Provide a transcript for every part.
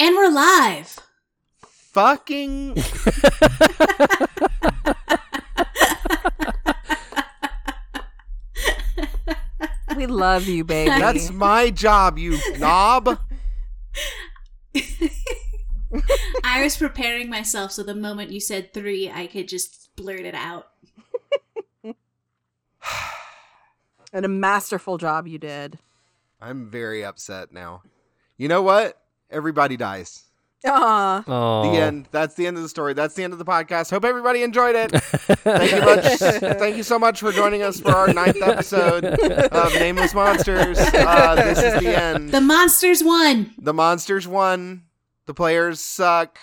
And we're live. Fucking. We love you, baby. That's my job, you knob. I was preparing myself so the moment you said three, I could just blurt it out. and a masterful job you did. I'm very upset now. You know what? Everybody dies. Aw. Oh, The end. That's the end of the story. That's the end of the podcast. Hope everybody enjoyed it. Thank you much. Thank you so much for joining us for our ninth episode of Nameless Monsters. Uh, this is the end. The monsters won. The monsters won. The players suck.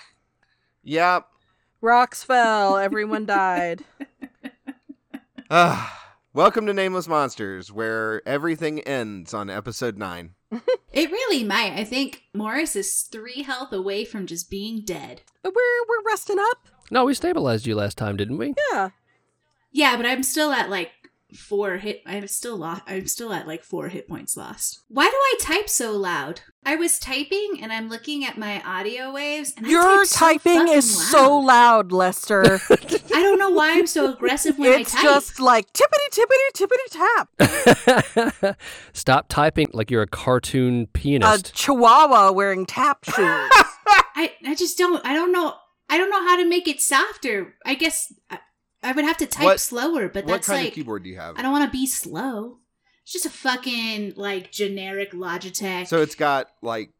Yep. Rocks fell. Everyone died. Ah. welcome to Nameless Monsters, where everything ends on episode nine. It really might. I think Morris is three health away from just being dead. But we're we're resting up. no, we stabilized you last time, didn't we? Yeah. Yeah, but I'm still at like four hit. I'm still lost. I'm still at like four hit points lost. Why do I type so loud? I was typing and I'm looking at my audio waves. And I Your type so typing fucking is so loud, Lester. I don't know why I'm so aggressive when it's I type. just like tippity tippity tippity tap. Stop typing like you're a cartoon pianist. A chihuahua wearing tap shoes. I I just don't. I don't know. I don't know how to make it softer. I guess I, would have to type What- slower, but what that's kind like of keyboard do you have? I don't want to be slow. It's just a fucking like generic Logitech. So it's got like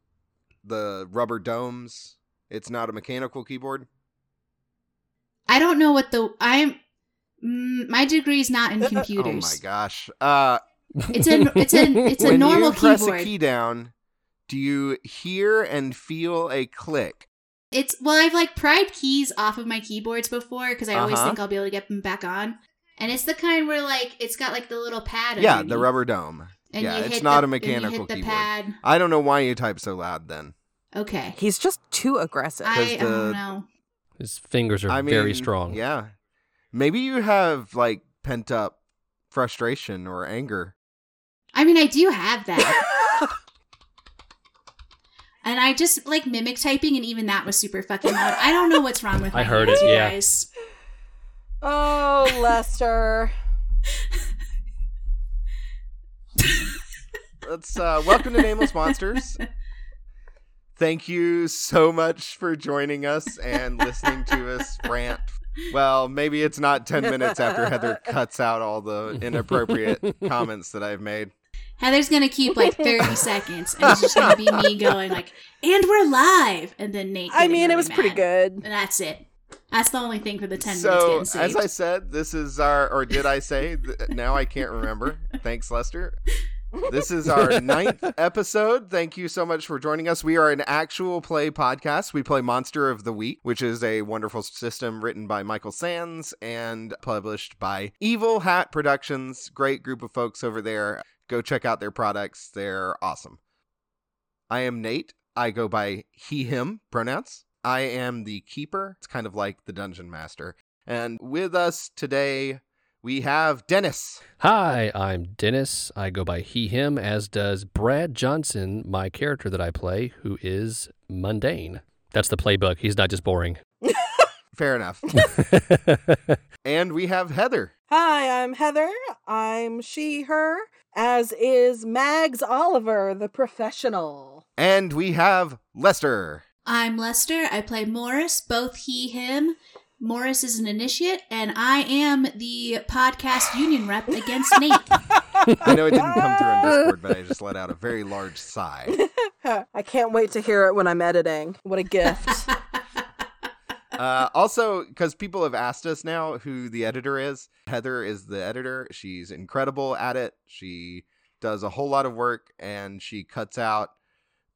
the rubber domes. It's not a mechanical keyboard. I don't know what the I'm. Mm, my degree is not in computers. Oh my gosh. Uh It's a it's a it's a when normal you press keyboard. a key down, do you hear and feel a click? It's well, I've like pried keys off of my keyboards before because I always Uh-huh. think I'll be able to get them back on. And it's the kind where like it's got like the little pad. Yeah, the rubber dome. and yeah, it's not the- a and you mechanical hit the keyboard. pad. I don't know why you type so loud then. Okay, He's just too aggressive. I, I don't know. His fingers are I mean, very strong. Yeah. Maybe you have like pent up frustration or anger. I mean, I do have that, and I just like mimic typing, and even that was super fucking loud. I don't know what's wrong with. I my heard hands, it, yeah. Guys. oh, Lester. Let's uh welcome to Nameless Monsters. Thank you so much for joining us and listening to us rant. Well, maybe it's not 10 minutes after Heather cuts out all the inappropriate comments that I've made. Heather's gonna keep like thirty seconds, and it's just gonna be me going like, "And we're live," and then Nate. I getting mean, it really was pretty good. And that's it. That's the only thing for the ten so, minutes getting as. I said, this is our, or did I say? Th- Now I can't remember. Thanks, Lester. This is our ninth episode. Thank you so much for joining us. We are an actual play podcast. We play Monster of the Week, which is a wonderful system written by Michael Sands and published by Evil Hat Productions. Great group of folks over there. Go check out their products, they're awesome. I am Nate. I go by he, him pronouns. I am the keeper. It's kind of like the dungeon master. And with us today, we have Dennis. Hi, I'm Dennis. I go by he, him, as does Brad Johnson, my character that I play, who is mundane. That's the playbook. He's not just boring. Fair enough. and we have Heather. Hi, I'm Heather. I'm she, her, as is Mags Oliver, the professional. And we have Lester. I'm Lester. I play Morris, both he, him. Morris is an initiate, and I am the podcast union rep against Nate. I know it didn't come through on Discord, but I just let out a very large sigh. I can't wait to hear it when I'm editing. What a gift. Uh, also, because people have asked us now who the editor is, Heather is the editor. She's incredible at it. She does a whole lot of work and she cuts out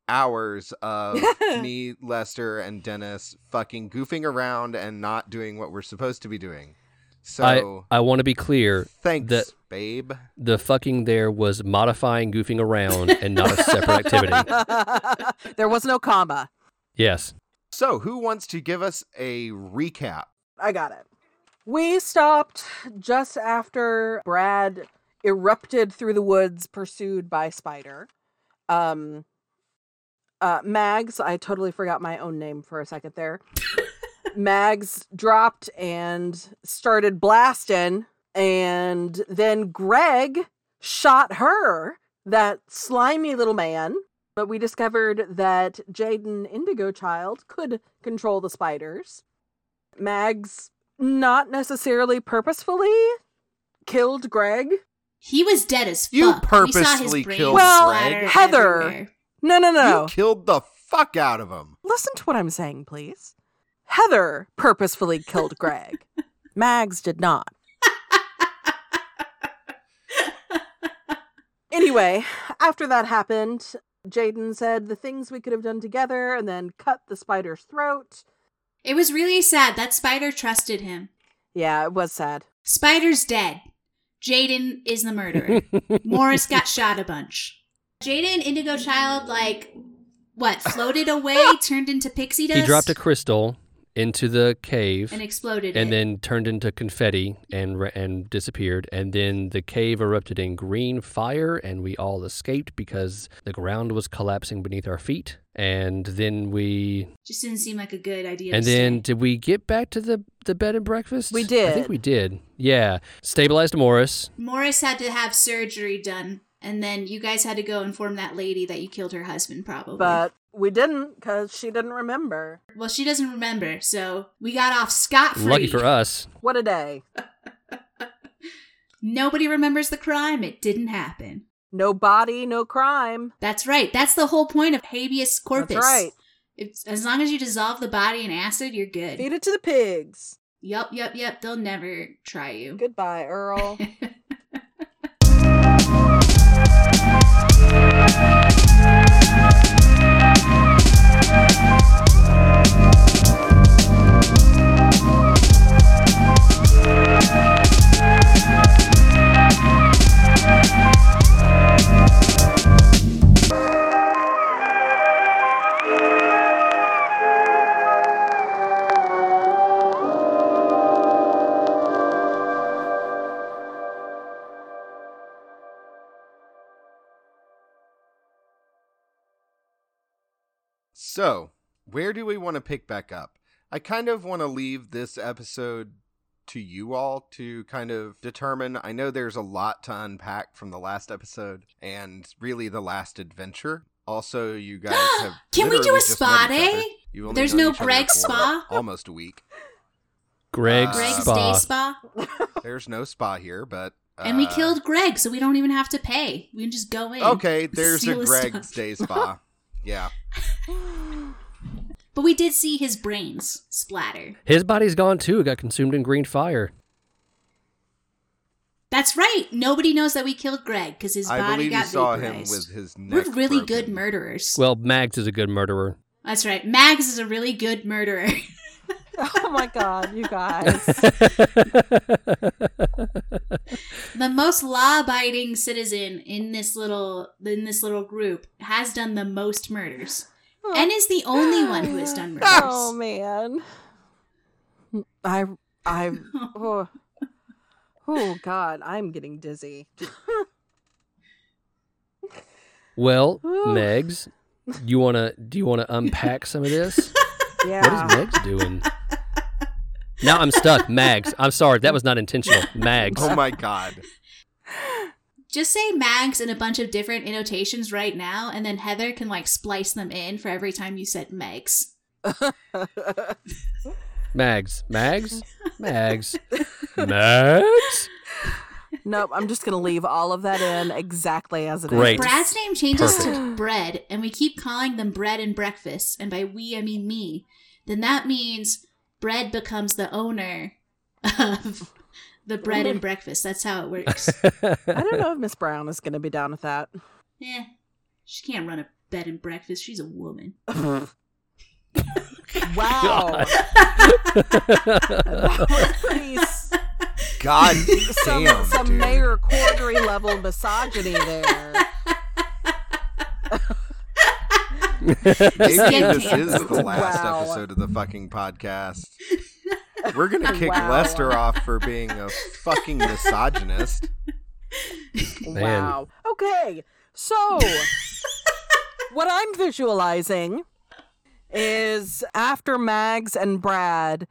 hours of me, Lester, and Dennis fucking goofing around and not doing what we're supposed to be doing. So, I, I want to be clear thanks, that- babe. the fucking there was modifying goofing around and not a separate activity. there was no comma. Yes. So, who wants to give us a recap? I got it. We stopped just after Brad erupted through the woods pursued by Spider. Um uh, Mags, I totally forgot my own name for a second there. Mags dropped and started blasting, and then Greg shot her, that slimy little man. But we discovered that Jaden Indigo Child could control the spiders. Mags, not necessarily purposefully, killed Greg. He was dead as fuck. You we saw his purposely brains killed Well, splatter Heather, everywhere. No, no, no. You killed the fuck out of him. Listen to what I'm saying, please. Heather purposefully killed Greg. Mags did not. Anyway, after that happened, Jaden said the things we could have done together and then cut the spider's throat. It was really sad. That spider trusted him. Yeah, it was sad. Spider's dead. Jaden is the murderer. Morris got shot a bunch. Jaden Indigo Child, like, what, floated away, turned into pixie dust? he dropped a crystal into the cave and exploded and it. then turned into confetti and and disappeared. And then the cave erupted in green fire, and we all escaped because the ground was collapsing beneath our feet. And then we, Just didn't seem like a good idea. and to then stay. did we get back to the the bed and breakfast? We did. I think we did. Yeah, stabilized Morris. Morris had to have surgery done, and then you guys had to go inform that lady that you killed her husband, probably. But we didn't because she didn't remember. well, she doesn't remember, so we got off scot free. Lucky for us. What a day. Nobody remembers the crime. It didn't happen. No body, no crime. That's right. That's the whole point of habeas corpus. That's right. It's, as long as you dissolve the body in acid, you're good. Feed it to the pigs. Yup, yup, yup. They'll never try you. Goodbye, Earl. So, where do we want to pick back up? I kind of want to leave this episode to you all to kind of determine. I know there's a lot to unpack from the last episode and really the last adventure. Also, you guys have Can we do a spa met each other. day? You've only There's no Greg spa? Almost a week. Greg's, Uh, Greg's spa. day spa. There's no spa here, but and we uh, killed Greg, so we don't even have to pay. We can just go in. Okay, there's a his Greg's stuff. day spa. Yeah. But we did see his brains splatter. His body's gone too. It got consumed in green fire. That's right. Nobody knows that we killed Greg because his I body believe you got saw him vaporized. with his We're really broken. good murderers. Well, Mags is a good murderer. That's right. Mags is a really good murderer. oh my god, you guys. the most law-abiding citizen in this little in this little group has done the most murders, and is the only one who has done murders. Oh man. I I oh, oh god, I'm getting dizzy. well, Whew. Megs, you wanna do you wanna unpack some of this? Yeah. What is Megs doing? Now I'm stuck. Mags. I'm sorry. That was not intentional. Mags. Oh my god. Just say Mags in a bunch of different annotations right now, and then Heather can like splice them in for every time you said Megs. Mags. Mags. Mags. Mags. nope, I'm just gonna leave all of that in exactly as it is. Great. Brad's name changes to bread, and we keep calling them bread and breakfast, and by we I mean me. Then that means bread becomes the owner of the bread and breakfast. That's how it works. I don't know if Miss Brown is gonna be down with that. Eh, she can't run a bed and breakfast. She's a woman. Wow. that was pretty s- God some, damn, some dude. Mayor Corddry level misogyny there. Maybe this is the last Wow. episode of the fucking podcast. We're gonna kick Wow. Lester off for being a fucking misogynist. Man. Wow. Okay. So what I'm visualizing is after Mags and Brad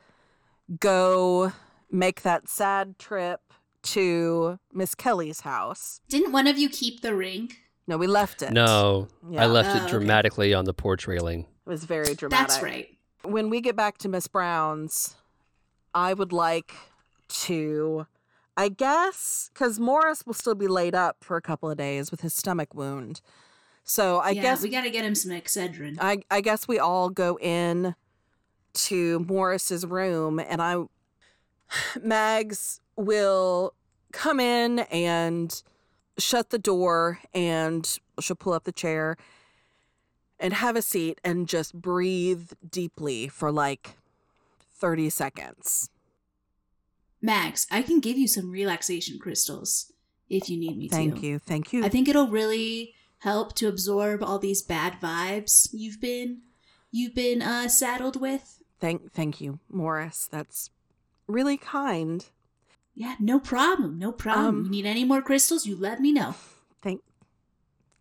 go make that sad trip to Miss Kelly's house. Didn't one of you keep the ring? No, we left it. No, Yeah. I left Oh, it okay. dramatically on the porch railing. It was very dramatic. That's right. When we get back to Miss Brown's, I would like to, I guess, because Morris will still be laid up for a couple of days with his stomach wound. So I yeah, guess we got to get him some Excedrin. I, I guess we all go in to Morris's room and I Mags will come in and shut the door and she'll pull up the chair and have a seat and just breathe deeply for like 30 seconds. Max, I can give you some relaxation crystals if you need me Thank to. you. Thank you. I think it'll really help to absorb all these bad vibes you've been you've been uh, saddled with. thank thank you, Morris. That's really kind. Yeah, no problem. No problem. Um, you need any more crystals, you let me know. Thank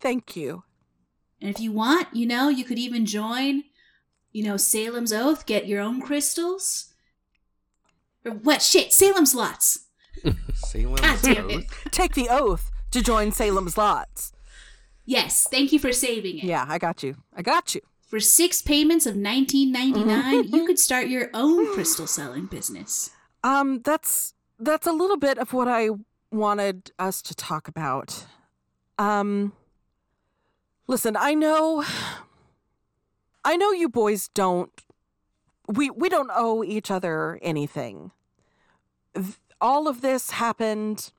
thank you. And if you want, you know, you could even join, you know, Salem's Oath, get your own crystals. Or what shit? Salem's lots. Salem's God damn it. Oath? Take the oath to join Salem's Lots. Yes, thank you for saving it. Yeah, I got you. I got you. For six payments of nineteen ninety nine, you could start your own crystal selling business. Um, that's that's a little bit of what I wanted us to talk about. Um, listen, I know, I know you boys don't. We we don't owe each other anything. All of this happened.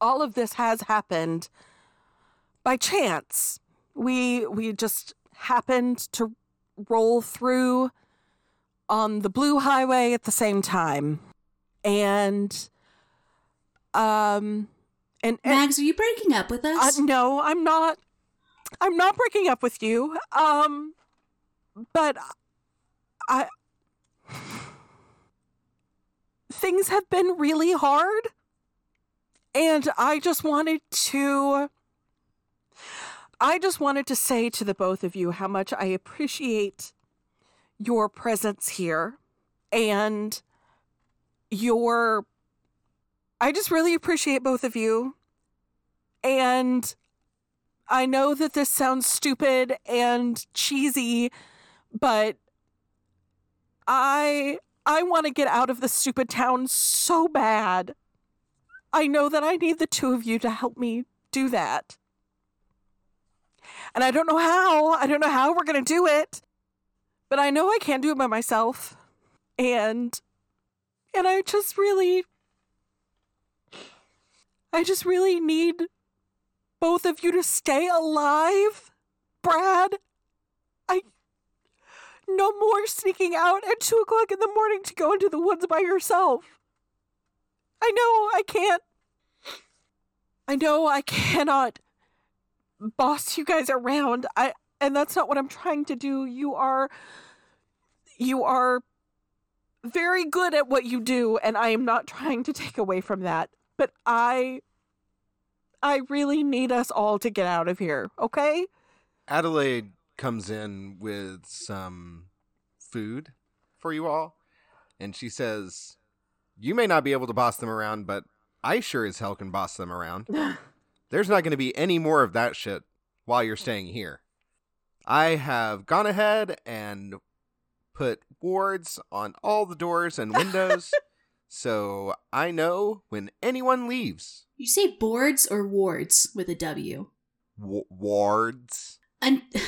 All of this has happened by chance. We we just happened to roll through on the blue highway at the same time and um and, and Mags, are you breaking up with uh, us? no i'm not i'm not breaking up with you um but i things have been really hard and i just wanted to i just wanted to say to the both of you how much i appreciate your presence here and your I just really appreciate both of you. And I know that this sounds stupid and cheesy, but I I want to get out of this stupid town so bad. I know that I need the two of you to help me do that. And I don't know how. I don't know how we're going to do it. But I know I can't do it by myself. And and I just really I just really need both of you to stay alive. Brad, I no more sneaking out at two o'clock in the morning to go into the woods by yourself. I know I can't. I know I cannot boss you guys around. I and that's not what I'm trying to do. You are you are very good at what you do and I am not trying to take away from that. But I I really need us all to get out of here, okay? Adelaide comes in with some food for you all, and she says, You may not be able to boss them around, but I sure as hell can boss them around. There's not going to be any more of that shit while you're staying here. I have gone ahead and put wards on all the doors and windows, so I know when anyone leaves. You say boards or wards with a W? W- wards? Un- I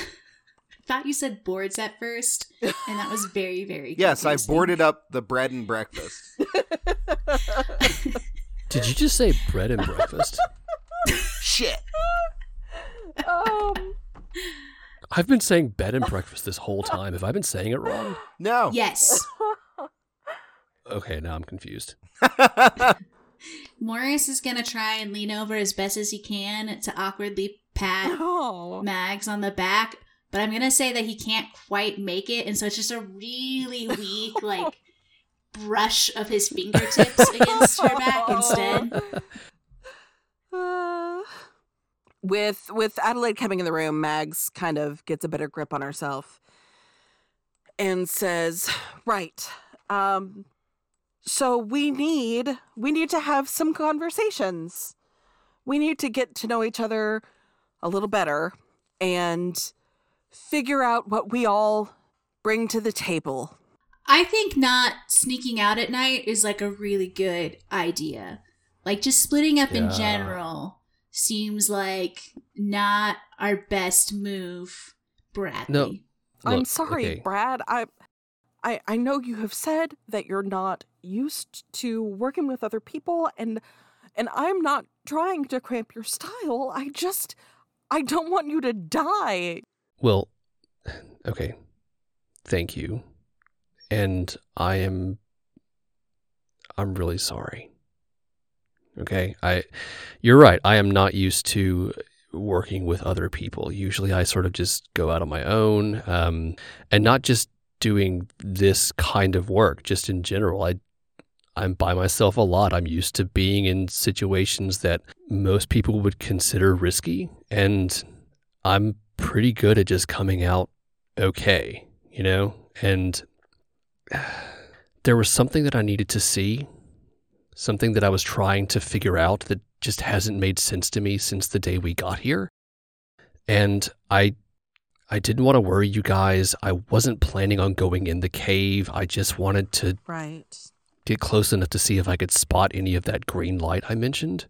thought you said boards at first, and that was very, very. Yes, I boarded up the bread and breakfast. Did you just say bread and breakfast? Shit. um I've been saying bed and breakfast this whole time. Have I been saying it wrong? No. Yes, Okay, now I'm confused. Morris is gonna try and lean over as best as he can to awkwardly pat oh. Mags on the back, but I'm gonna say that he can't quite make it, and so it's just a really weak, like, brush of his fingertips against her back instead. Uh, with with Adelaide coming in the room, Mags kind of gets a better grip on herself and says, "Right. Um so we need we need to have some conversations. We need to get to know each other a little better and figure out what we all bring to the table." I think not sneaking out at night is like a really good idea. Like just splitting up in general seems like not our best move, Bradley. No. I'm sorry, okay. Brad. I, I I know you have said that you're not used to working with other people and and I'm not trying to cramp your style. I just I don't want you to die. Well, okay. Thank you. And I am I'm really sorry. Okay? I you're right. I am not used to working with other people. Usually I sort of just go out on my own um and not just doing this kind of work, just in general. I I'm by myself a lot. I'm used to being in situations that most people would consider risky and I'm pretty good at just coming out okay, you know? And there was something that I needed to see, something that I was trying to figure out that just hasn't made sense to me since the day we got here. And I I didn't want to worry you guys. I wasn't planning on going in the cave. I just wanted to Right. Get close enough to see if I could spot any of that green light I mentioned.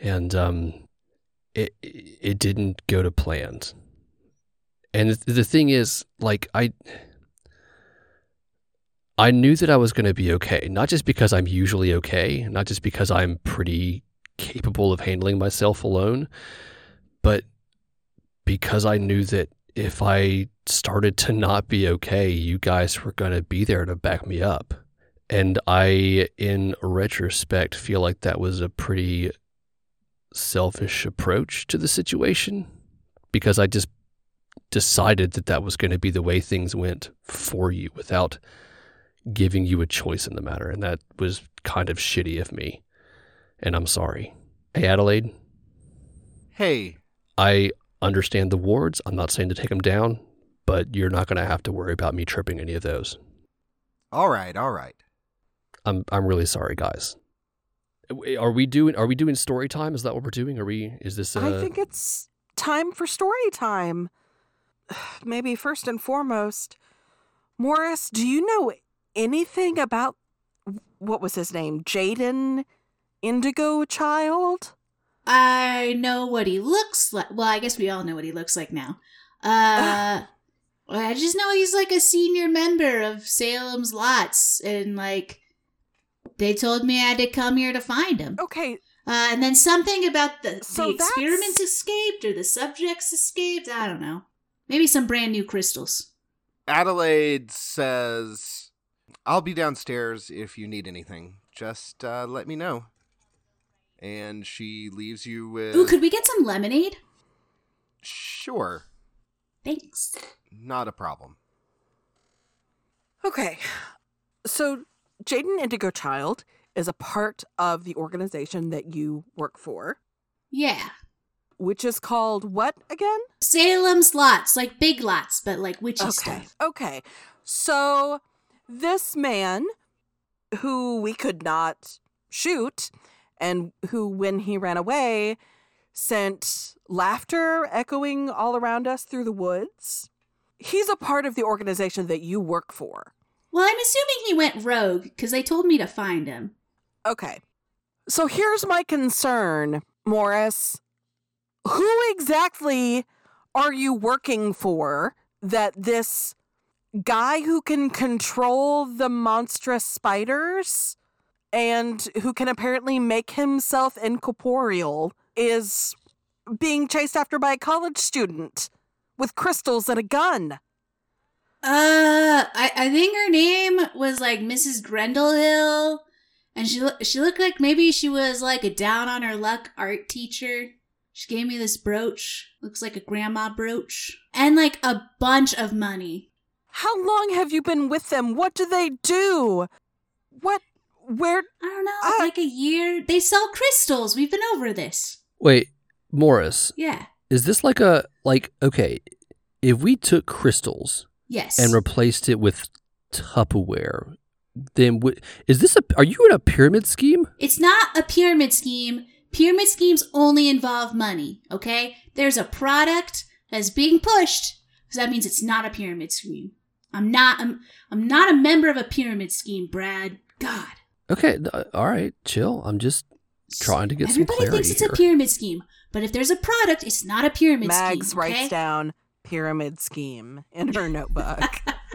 And um it it didn't go to planned. And the thing is like I I knew that I was going to be okay, not just because I'm usually okay, not just because I'm pretty capable of handling myself alone, but because I knew that if I started to not be okay, you guys were going to be there to back me up. And I, in retrospect, feel like that was a pretty selfish approach to the situation because I just decided that that was going to be the way things went for you without giving you a choice in the matter. And that was kind of shitty of me. And I'm sorry. Hey, Adelaide, Hey, I understand the wards. I'm not saying to take them down, but you're not going to have to worry about me tripping any of those. all right, all right. I'm I'm really sorry, guys. Are we doing Are we doing story time? Is that what we're doing? Are we? Is this? Uh, I think it's time for story time. Maybe first and foremost, Morris, do you know anything about what was his name? Jaden Indigo Child? I know what he looks like. Well, I guess we all know what he looks like now. Uh, I just know he's like a senior member of Salem's Lots, and like they told me I had to come here to find him. Okay, Uh, and then something about the, So the that's- experiments escaped or the subjects escaped. I don't know. Maybe some brand new crystals. Adelaide says, I'll be downstairs if you need anything. Just uh, let me know. And she leaves you with. Ooh, could we get some lemonade? Sure. Thanks. Not a problem. Okay. So Jaden Indigo Child is a part of the organization that you work for, Yeah. which is called what again? Salem's Lots, like big lots, but like witchy Okay. stuff. Okay. So this man who we could not shoot and who when he ran away sent laughter echoing all around us through the woods. He's a part of the organization that you work for. Well, I'm assuming he went rogue because they told me to find him. Okay. So here's my concern, Morris. Who exactly are you working for that this guy who can control the monstrous spiders and who can apparently make himself incorporeal is being chased after by a college student with crystals and a gun? Uh, I, I think her name was like Mrs. Grendel Hill, and she loo- she looked like maybe she was like a down on her luck art teacher. She gave me this brooch, looks like a grandma brooch, and like a bunch of money. How long have you been with them? What do they do? What where I don't know, Ah. like a year. They sell crystals. We've been over this. Wait, Morris, Yeah. is this like a like okay? If we took crystals Yes. and replaced it with Tupperware, then w- is this a? Are you in a pyramid scheme? It's not a pyramid scheme. Pyramid schemes only involve money, okay? There's a product that's being pushed, so that means it's not a pyramid scheme. I'm not I'm, I'm not a member of a pyramid scheme, Brad. God. Okay, uh, all right, chill. I'm just trying to get some Everybody thinks it's here. a pyramid scheme, but if there's a product, it's not a pyramid Mags scheme. writes okay? down pyramid scheme in her notebook.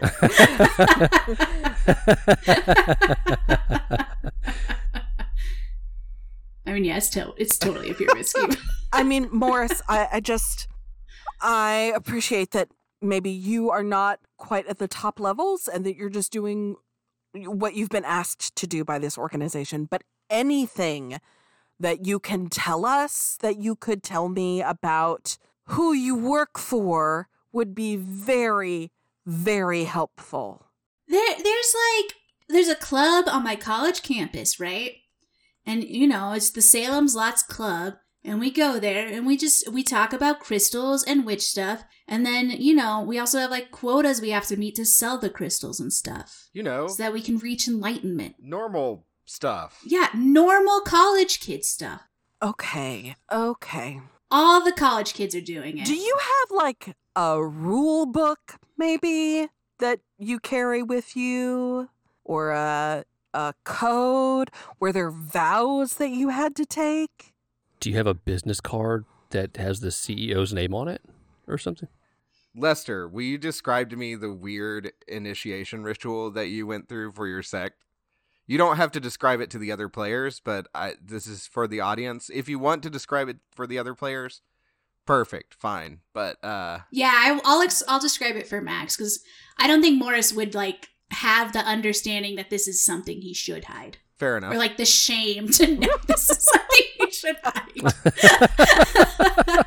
I mean, yeah, it's, to- it's totally a pyramid scheme. I mean, Morris, I, I just I appreciate that maybe you are not quite at the top levels and that you're just doing what you've been asked to do by this organization. But anything that you can tell us that you could tell me about who you work for would be very, very helpful. There, there's like, there's a club on my college campus, right? And you know, it's the Salem's Lots Club, and we go there and we just we talk about crystals and witch stuff, and then you know we also have like quotas we have to meet to sell the crystals and stuff, You know, so that we can reach enlightenment. normal stuff. Yeah, normal college kid stuff. Okay, okay. All the college kids are doing it. Do you have like a rule book, maybe, that you carry with you? Or a, a code? Were there vows that you had to take? Do you have a business card that has the CEO's name on it or something? Lester, will you describe to me the weird initiation ritual that you went through for your sect? You don't have to describe it to the other players, but I, this is for the audience. If you want to describe it for the other players, perfect, fine. But uh Yeah, I, I'll ex- I'll describe it for Max because I don't think Morris would like have the understanding that this is something he should hide, fair enough. or like the shame to know this is something he should hide.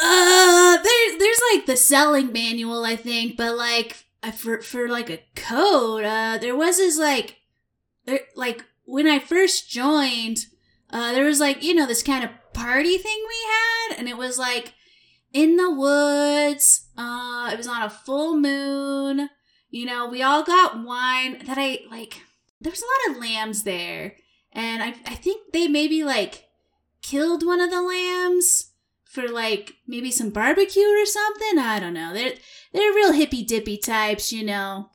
uh, there, there's like the selling manual, I think, but like for for like a code, uh, there was this like, there, like when I first joined, uh, there was like you know this kind of party thing we had, and it was like in the woods. Uh, it was on a full moon. You know, we all got wine that I like. There was a lot of lambs there, and I I think they maybe like killed one of the lambs for like maybe some barbecue or something. I don't know. They're they're real hippy dippy types, you know.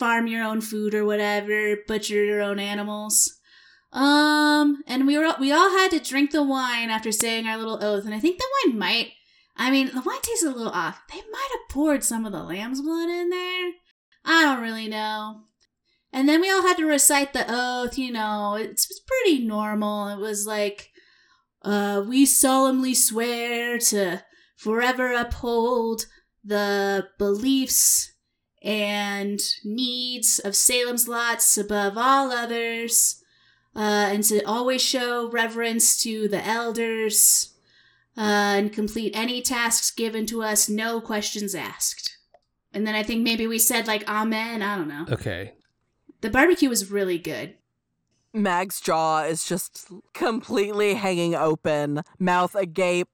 Farm your own food or whatever, butcher your own animals. Um, and we were we all had to drink the wine after saying our little oath, and I think the wine might. I mean, the wine tasted a little off. They might have poured some of the lamb's blood in there. I don't really know. And then we all had to recite the oath. You know, it's, it's pretty normal. It was like, uh, we solemnly swear to forever uphold the beliefs and needs of Salem's Lots above all others, uh, and to always show reverence to the elders, uh, and complete any tasks given to us, no questions asked. And then I think maybe we said like Amen. I don't know. Okay. The barbecue was really good. Mag's jaw is just completely hanging open, mouth agape.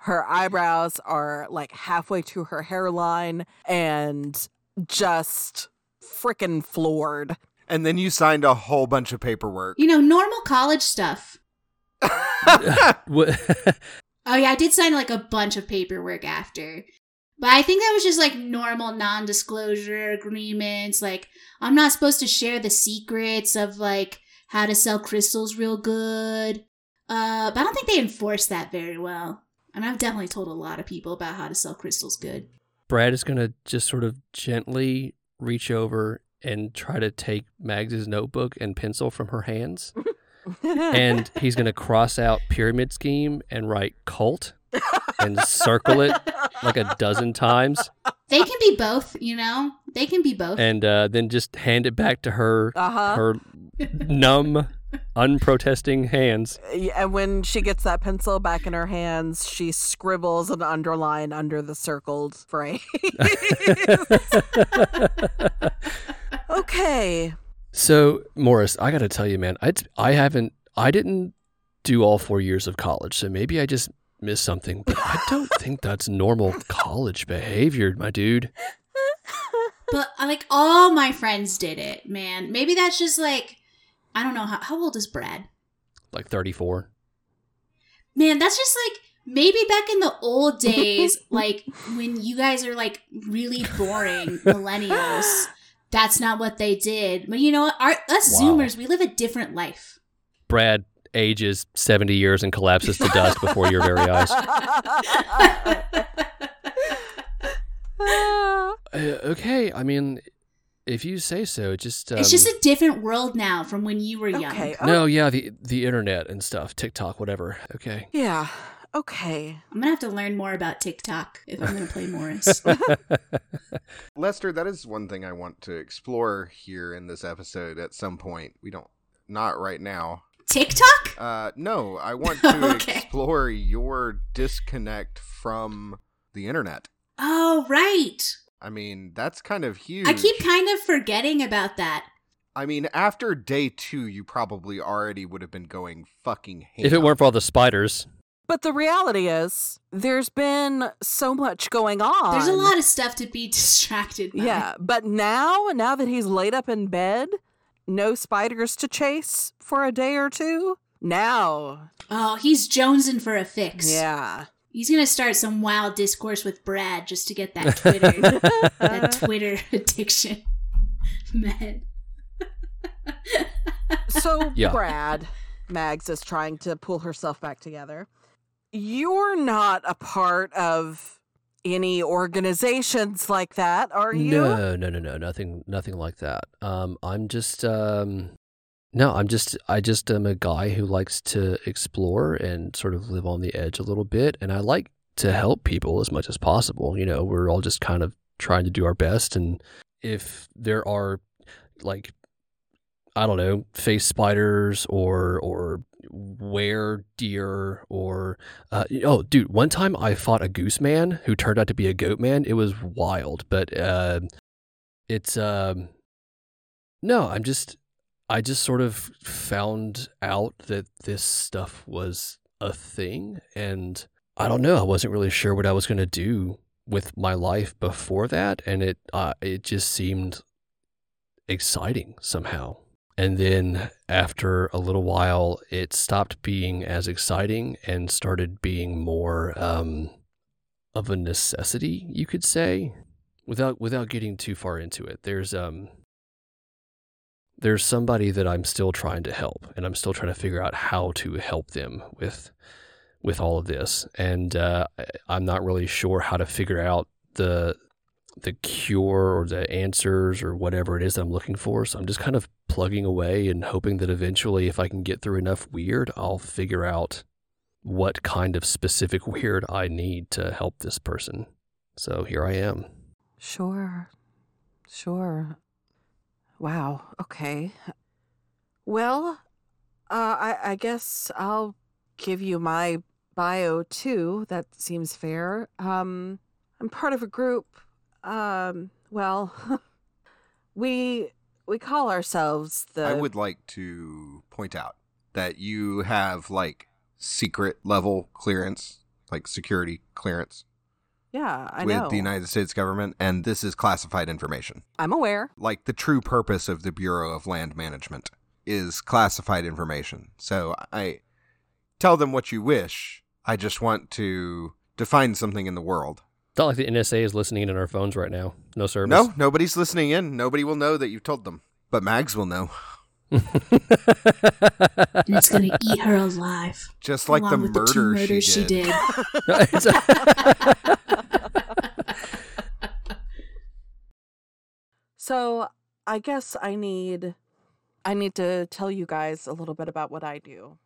Her eyebrows are like halfway to her hairline and just freaking floored. and then you signed a whole bunch of paperwork. You know, normal college stuff. Oh yeah, I did sign like a bunch of paperwork after. But I think that was just like normal non-disclosure agreements. Like I'm not supposed to share the secrets of like how to sell crystals real good. Uh, but I don't think they enforce that very well. And I've definitely told a lot of people about how to sell crystals good. Brad is going to just sort of gently reach over and try to take Mags's notebook and pencil from her hands. and he's going to cross out pyramid scheme and write cult and circle it like a dozen times They can be both, you know. They can be both. and uh, then just hand it back to her uh-huh. her numb unprotesting hands And when she gets that pencil back in her hands, she scribbles an underline under the circled phrase. okay. so morris i gotta tell you man I, I haven't i didn't do all four years of college so maybe i just missed something, but I don't think that's normal college behavior, my dude. But like all my friends did it, man. Maybe that's just like I don't know how how old is Brad? Like 34. Man, that's just like maybe back in the old days, like when you guys are like really boring millennials. That's not what they did. But you know what? Our, us Wow. Zoomers, we live a different life. Brad ages 70 years and collapses to dust before your very eyes. Uh, okay, I mean, if you say so, just um, it's just a different world now from when you were young. okay. no, yeah, the the internet and stuff, TikTok, whatever. Okay. Yeah. Okay. I'm gonna have to learn more about TikTok if I'm gonna play Morris. Lester, that is one thing I want to explore here in this episode at some point. We don't, not right now. TikTok? Uh, no, I want to Okay. explore your disconnect from the internet. Oh, right. I mean, that's kind of huge. I keep kind of forgetting about that. I mean, after day two, you probably already would have been going fucking ham. if it weren't for all the spiders, But the reality is, there's been so much going on. There's a lot of stuff to be distracted by. Yeah, but now, now that he's laid up in bed, no spiders to chase for a day or two. Now, Oh, he's jonesing for a fix. yeah. He's gonna start some wild discourse with Brad just to get that Twitter that Twitter addiction. Man. So, Yeah. Brad, Mags is trying to pull herself back together. You're not a part of any organizations like that, are you? no, no, no, no, nothing, nothing like that. Um, I'm just, um, no, I'm just, I just am a guy who likes to explore and sort of live on the edge a little bit, and I like to help people as much as possible. You know, we're all just kind of trying to do our best, and if there are like I don't know, face spiders or or were deer or uh, oh, dude, one time I fought a goose man who turned out to be a goat man. It was wild, but uh, it's um, no, I'm just I just sort of found out that this stuff was a thing, and I don't know, I wasn't really sure what I was gonna do with my life before that, and it uh, it just seemed exciting somehow. And then after a little while, it stopped being as exciting and started being more um, of a necessity, you could say, without without getting too far into it. There's um there's somebody that I'm still trying to help, and I'm still trying to figure out how to help them with with all of this. And uh, I'm not really sure how to figure out the the cure or the answers or whatever it is that I'm looking for. So I'm just kind of plugging away and hoping that eventually, if I can get through enough weird, I'll figure out what kind of specific weird I need to help this person. So here I am. Sure. Sure. Wow. Okay. Well, uh, I, I guess I'll give you my bio too. That seems fair. Um, I'm part of a group. Um, well, we we call ourselves the. I would like to point out that you have like secret level clearance, like security clearance Yeah, I know. with know. the United States government, and this is classified information. I'm aware. Like the true purpose of the Bureau of Land Management is classified information. So I tell them what you wish. I just want to define something in the world. It's not like the NSA is listening in on our phones right now. No service. No, nobody's listening in. Nobody will know that you've told them, but Mags will know. And it's gonna eat her alive. Just like the along with the two murders she did. did. So I guess I need I need to tell you guys a little bit about what I do.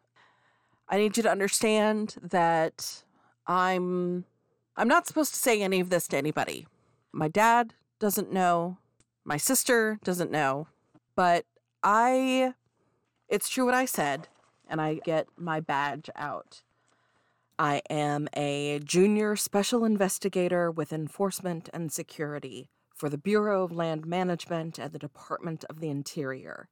I need you to understand that I'm I'm not supposed to say any of this to anybody. My dad doesn't know, my sister doesn't know, but I it's true what I said and I get my badge out. I am a junior special investigator with enforcement and security for the Bureau of Land Management and the Department of the Interior.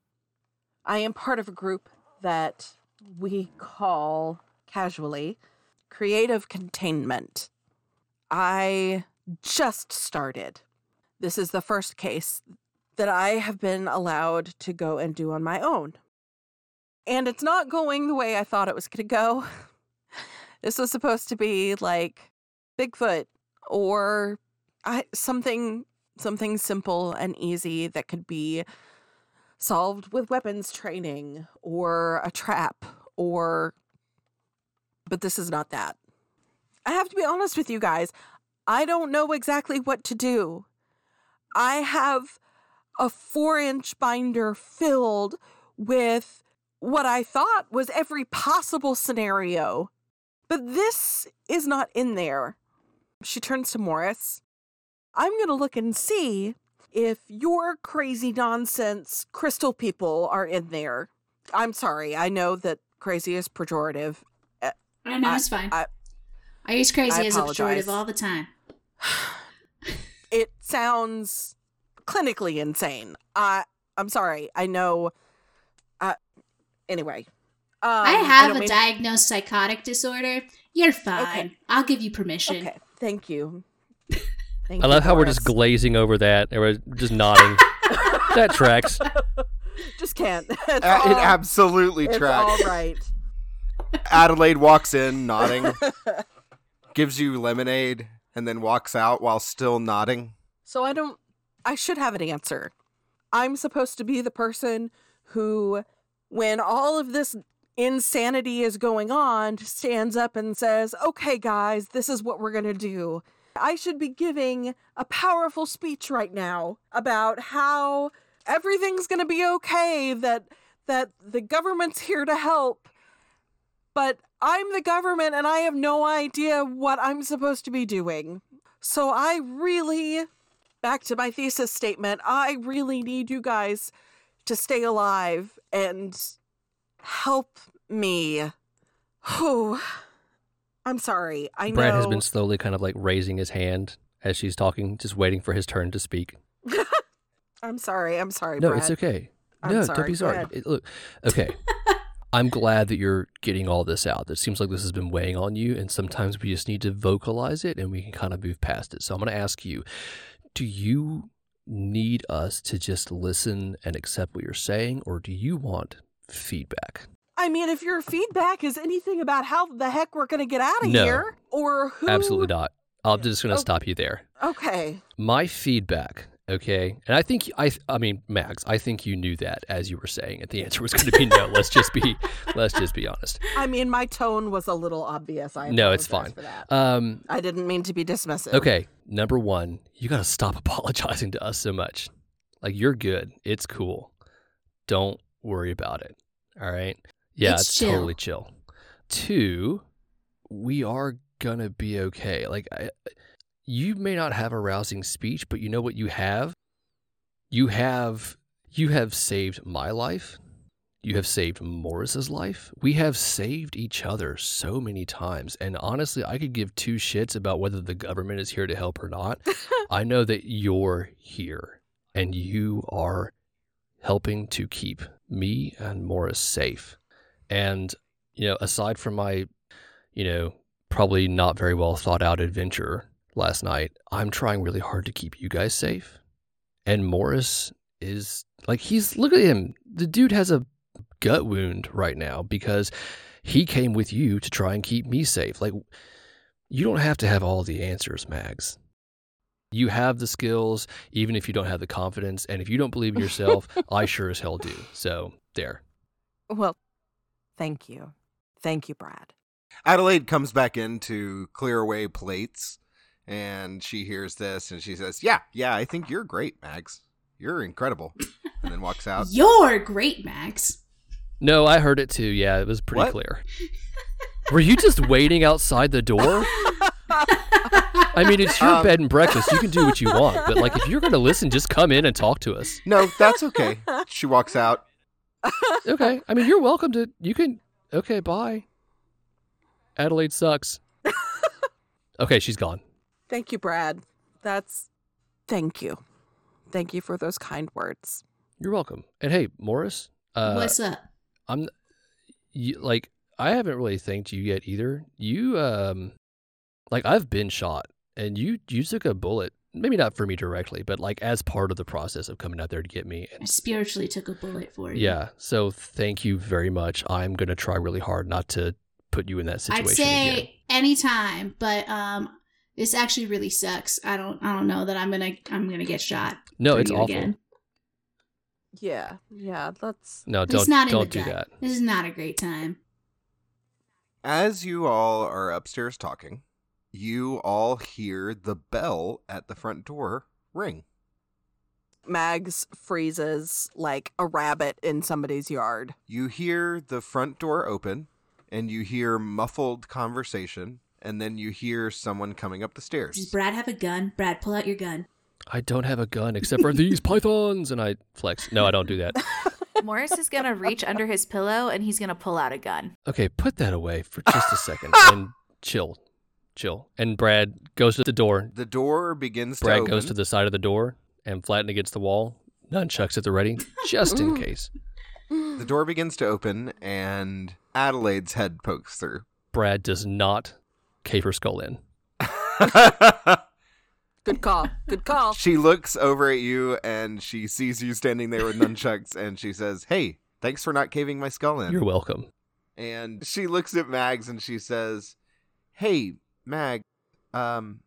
I am part of a group that we call casually creative containment. I just started. This is the first case that I have been allowed to go and do on my own. And it's not going the way I thought it was going to go. This was supposed to be like Bigfoot or I, something something simple and easy that could be solved with weapons training or a trap or but this is not that. I have to be honest with you guys. I don't know exactly what to do. I have a four inch binder filled with what I thought was every possible scenario. But this is not in there. She turns to Morris. I'm going to look and see if your crazy nonsense crystal people are in there. I'm sorry. I know that crazy is pejorative. Uh, I know I- it's fine. I- I, use crazy I as a pejorative all the time. It sounds clinically insane. I I'm sorry. I know. Uh, anyway, um, I have don't a mean- diagnosed psychotic disorder. You're fine. Okay. I'll give you permission. Okay, thank you. Thank I you, love how we're just glazing over that and we're just nodding. that tracks. just can't. It's Uh, it absolutely it's tracks. all right. Adelaide walks in, nodding, gives you lemonade, and then walks out while still nodding. So I don't. I should have an answer. I'm supposed to be the person who, when all of this insanity is going on, stands up and says, "Okay, guys, this is what we're gonna do." I should be giving a powerful speech right now about how everything's gonna be okay. That that the government's here to help. But I'm the government and I have no idea what I'm supposed to be doing. So I really, back to my thesis statement, I really need you guys to stay alive and help me. Whew. I'm sorry. I know. Brad has been slowly kind of like raising his hand as she's talking, just waiting for his turn to speak. I'm sorry. I'm sorry. Brad. No, Brad. it's okay. I'm no, sorry. don't be sorry. It- look, okay. I'm glad that you're getting all this out. It seems like this has been weighing on you, and sometimes we just need to vocalize it and we can kind of move past it. So I'm going to ask you do you need us to just listen and accept what you're saying, or do you want feedback? I mean, if your feedback is anything about how the heck we're going to get out of No. here, or who. Absolutely not. I'm just going to Oh. stop you there. Okay. My feedback, okay, and I think I, I mean, Mags, I think you knew that as you were saying it. The answer was going to be no. let's just be, let's just be honest. I mean, my tone was a little obvious. I No, it's fine. For that. Um, I didn't mean to be dismissive. okay, number one, you got to stop apologizing to us so much. Like you're good. It's cool. Don't worry about it. All right. Yeah, It's it's, chill. totally chill. Two, we are gonna be okay. Like I, you may not have a rousing speech, but you know what you have? You have you have saved my life. You have saved Morris's life. We have saved each other so many times. And honestly, I could give two shits about whether the government is here to help or not. I know that you're here and you are helping to keep me and Morris safe. And, you know, aside from my, you know, probably not very well thought out adventure last night, I'm trying really hard to keep you guys safe. And Morris is like, he's, look at him. The dude has a gut wound right now because he came with you to try and keep me safe. Like, you don't have to have all the answers, Mags. You have the skills, even if you don't have the confidence. And if you don't believe in yourself, I sure as hell do. So, there. Well, thank you. Thank you, Brad. Adelaide comes back in to clear away plates, and she hears this, and she says, "Yeah, yeah, I think you're great, Mags. You're incredible." And then walks out. You're great, Mags. No, I heard it too. Yeah, it was pretty What? clear. Were you just waiting outside the door? I mean, it's your Um, bed and breakfast. You can do what you want. But, like, if you're going to listen, just come in and talk to us. No, that's okay. she walks out. Okay. I mean, you're welcome to. You can. Okay, bye. Adelaide sucks. Okay, she's gone. Thank you, Brad. That's. Thank you. Thank you for those kind words. You're welcome. And hey, Morris, uh, What's up? I'm you, like I haven't really thanked you yet either. You um like I've been shot and you you took a bullet. Maybe not for me directly, but like as part of the process of coming out there to get me. I spiritually took a bullet for you. yeah, so thank you very much. I'm going to try really hard not to put you in that situation I'd say again. anytime, but um, this actually really sucks. I don't, I don't know that I'm gonna, I'm gonna get shot. No, it's awful. Again. Yeah, yeah, that's No, don't not don't do gut. that. This is not a great time. As you all are upstairs talking, you all hear the bell at the front door ring. Mags freezes like a rabbit in somebody's yard. You hear the front door open, and you hear muffled conversation, and then you hear someone coming up the Does stairs. Brad have a gun? Brad, pull out your gun. I don't have a gun except for these pythons and I flex. No, I don't do that. Morris is gonna reach under his pillow and he's gonna pull out a gun. Okay, put that away for just a second and chill. Chill. And Brad goes to the door. The door begins to Brad open. goes to the side of the door and flattened against the wall. Nunchucks at the ready, just in case. the door begins to open, and Adelaide's head pokes through. Brad does not cave her skull in. Good call. Good call. she looks over at you, and she sees you standing there with nunchucks, and she says, "Hey, thanks for not caving my skull in." You're welcome. and she looks at Mags and she says, "Hey, Mag, um,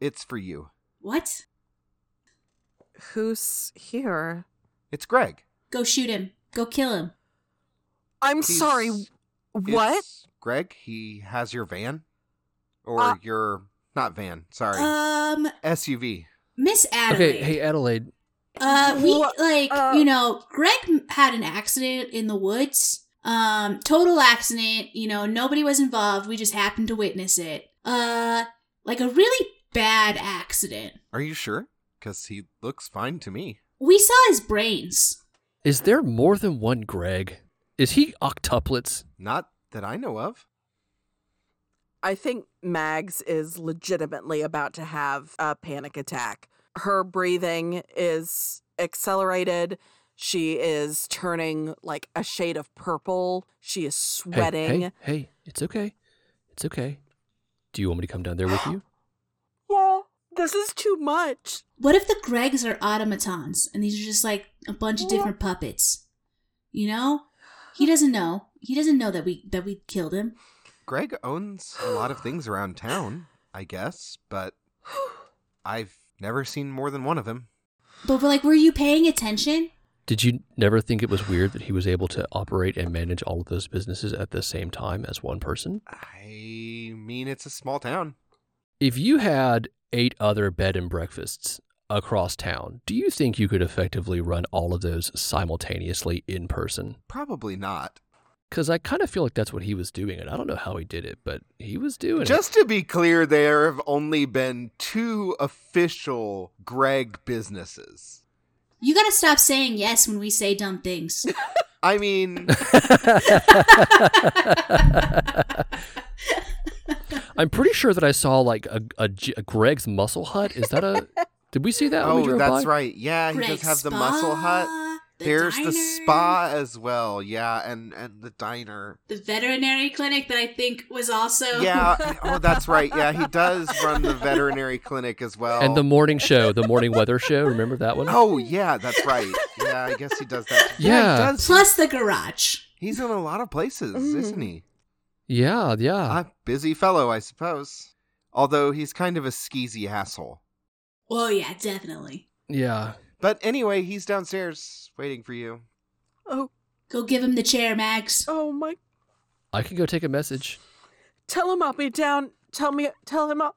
it's for you. What? Who's here? It's Greg. Go shoot him. Go kill him. I'm He's- sorry. What? it's Greg? He has your van, or Uh, your not van? Sorry, Um, SUV. Miss Adelaide. Okay, hey Adelaide. Uh, we like uh, you know, Greg had an accident in the woods. Um, total accident. You know, nobody was involved. We just happened to witness it. Uh, like a really bad accident. Are you sure? Because he looks fine to me. We saw his brains. Is there more than one Greg? Is he octuplets? Not that I know of. I think Mags is legitimately about to have a panic attack. Her breathing is accelerated. She is turning like a shade of purple. She is Hey, sweating. Hey, hey, it's okay. It's okay. Do you want me to come down there with you? Yeah, this is too much. What if the Gregs are automatons and these are just like a bunch of different puppets? You know, he doesn't know. He doesn't know that we that we killed him. Greg owns a lot of things around town, I guess, but I've never seen more than one of him. But, but like, were you paying attention? Did you never think it was weird that he was able to operate and manage all of those businesses at the same time as one person? I mean, it's a small town. If you had eight other bed and breakfasts across town, do you think you could effectively run all of those simultaneously in person? Probably not. Because I kind of feel like that's what he was doing, and I don't know how he did it, but he was doing it. Just to be clear, there have only been two official Greg businesses. You gotta stop saying yes when we say dumb things. I mean. I'm pretty sure that I saw like a Greg's Muscle Hut. Is that a? Did we see that? oh, that's by? right. Yeah, he Greg does have the Spa, muscle hut. The There's the spa as well. Yeah, and and the diner. the veterinary clinic that I think was also Yeah. oh, that's right. Yeah, he does run the veterinary clinic as well. And the morning show, the morning weather show. Remember that one? Oh yeah, that's right. Yeah, I guess he does that. Yeah. he does. plus the garage. He's in a lot of places, Mhm. isn't he? Yeah, yeah. A busy fellow, I suppose. Although he's kind of a skeezy asshole. Oh yeah, definitely. yeah. But anyway, he's downstairs waiting for you. Oh, Go give him the chair, Max. oh my! I can go take a message. Tell him I'll be down. Tell me. Tell him I'll.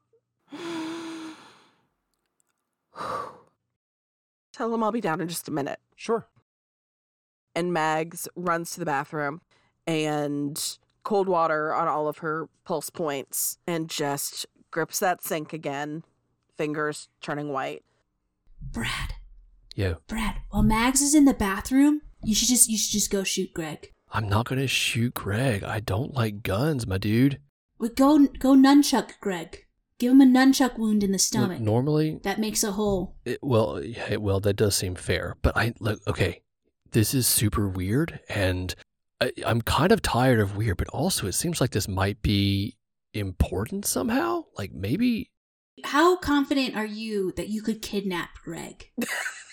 Tell him I'll be down in just a minute. Sure. and Mags runs to the bathroom and cold water on all of her pulse points and just grips that sink again, fingers turning white. Brad, Yo, Brad. While Mags is in the bathroom, you should just you should just go shoot Greg. I'm not gonna shoot Greg. I don't like guns, my dude. Wait, go go nunchuck Greg. Give him a nunchuck wound in the Look, stomach. normally, that makes a hole. it, well, yeah, well, that does seem fair. But I look, okay, this is super weird, and I, I'm kind of tired of weird, but also it seems like this might be important somehow. Like maybe How confident are you that you could kidnap Greg?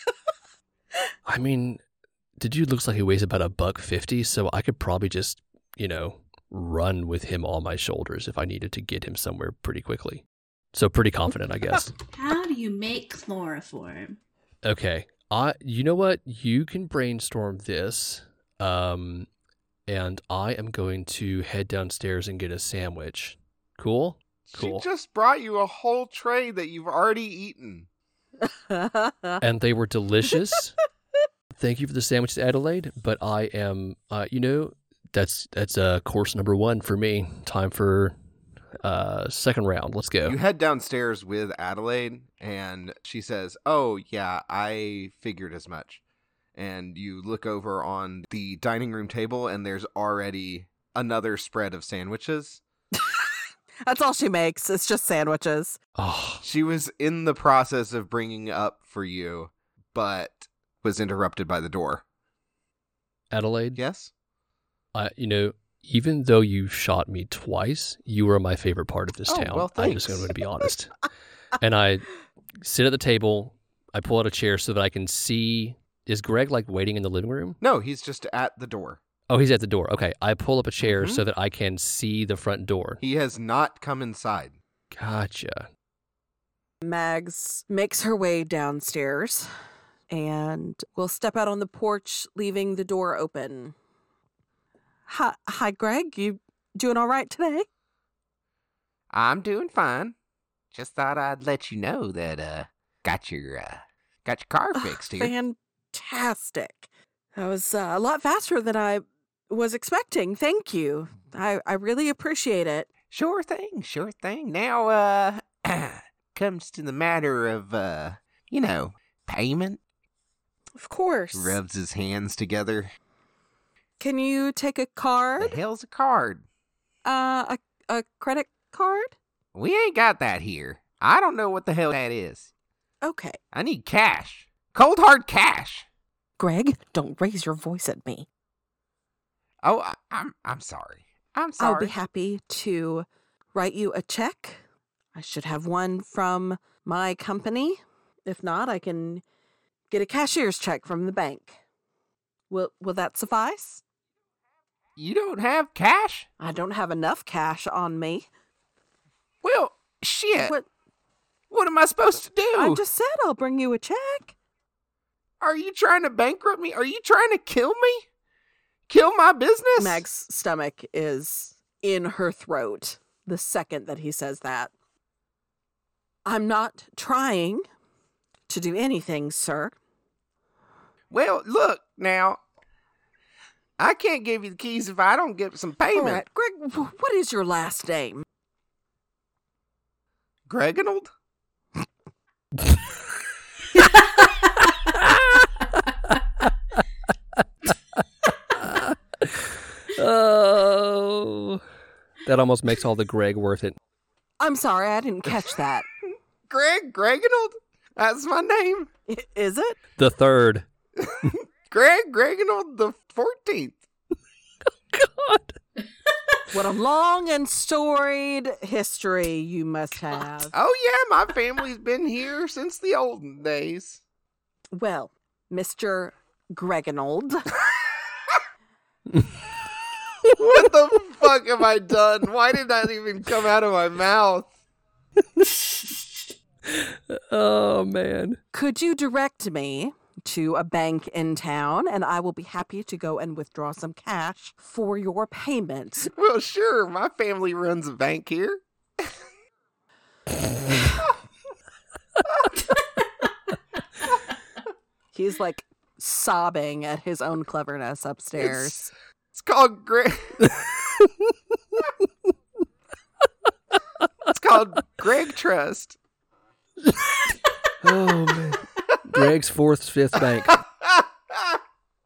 I mean, the dude looks like he weighs about a buck fifty, so I could probably just, you know, run with him on my shoulders if I needed to get him somewhere pretty quickly. So pretty confident, I guess. How do you make chloroform? Okay. I you know what? You can brainstorm this. Um and I am going to head downstairs and get a sandwich. Cool? Cool. She just brought you a whole tray that you've already eaten. and they were delicious. Thank you for the sandwiches, Adelaide. But I am, uh, you know, that's that's uh, course number one for me. Time for uh, second round. Let's go. You head downstairs with Adelaide, and she says, Oh, yeah, I figured as much. And you look over on the dining room table, and there's already another spread of sandwiches. That's all she makes. It's just sandwiches. Oh, She was in the process of bringing up for you, but was interrupted by the door. Adelaide. Yes? Uh, you know, even though you shot me twice, you were my favorite part of this Oh, town. well, I'm just thanks. going to be honest. and I sit at the table. I pull out a chair so that I can see. Is Greg like waiting in the living room? No, he's just at the door. Oh, he's at the door. Okay, I pull up a chair Mhm. so that I can see the front door. He has not come inside. Gotcha. Mags makes her way downstairs and will step out on the porch, leaving the door open. Hi, hi, Greg. You doing all right today? I'm doing fine. Just thought I'd let you know that uh got your uh got your car fixed here. Fantastic. That was uh, a lot faster than I was expecting. Thank you. I, I really appreciate it. Sure thing, sure thing. Now uh comes to the matter of uh you know, payment. Of course. Rubs his hands together. Can you take a card? The card? hell's a card? Uh, a, a credit card? We ain't got that here. I don't know what the hell that is. Okay. I need cash. Cold hard cash. Greg, don't raise your voice at me. Oh, I, I'm I'm sorry. I'm sorry. I'll be happy to write you a check. I should have one from my company. If not, I can get a cashier's check from the bank. Will will that suffice? you don't have cash? I don't have enough cash on me. Well, shit. What What am I supposed to do? I just said I'll bring you a check. Are you trying to bankrupt me? Are you trying to kill me? Kill my business? Meg's stomach is in her throat the second that he says that. I'm not trying to do anything, sir. Well, look now. I can't give you the keys if I don't get some payment. right, Greg, what is your last name? Greginald? Oh, that almost makes all the Greg worth it. I'm sorry, I didn't catch that. Greg Greginald? That's my name. I- Is it? The third. Greg Greginald the 14th. God. What a long and storied history you must have. Oh, yeah, my family's been here since the olden days. Well, Mr. Greganold, What the fuck have I done? Why did that even come out of my mouth? Oh man. could you direct me to a bank in town and I will be happy to go and withdraw some cash for your payment? Well, sure, my family runs a bank here. He's like sobbing at his own cleverness upstairs. It's called Greg. it's called Greg Trust. Oh man. Greg's fourth, fifth bank.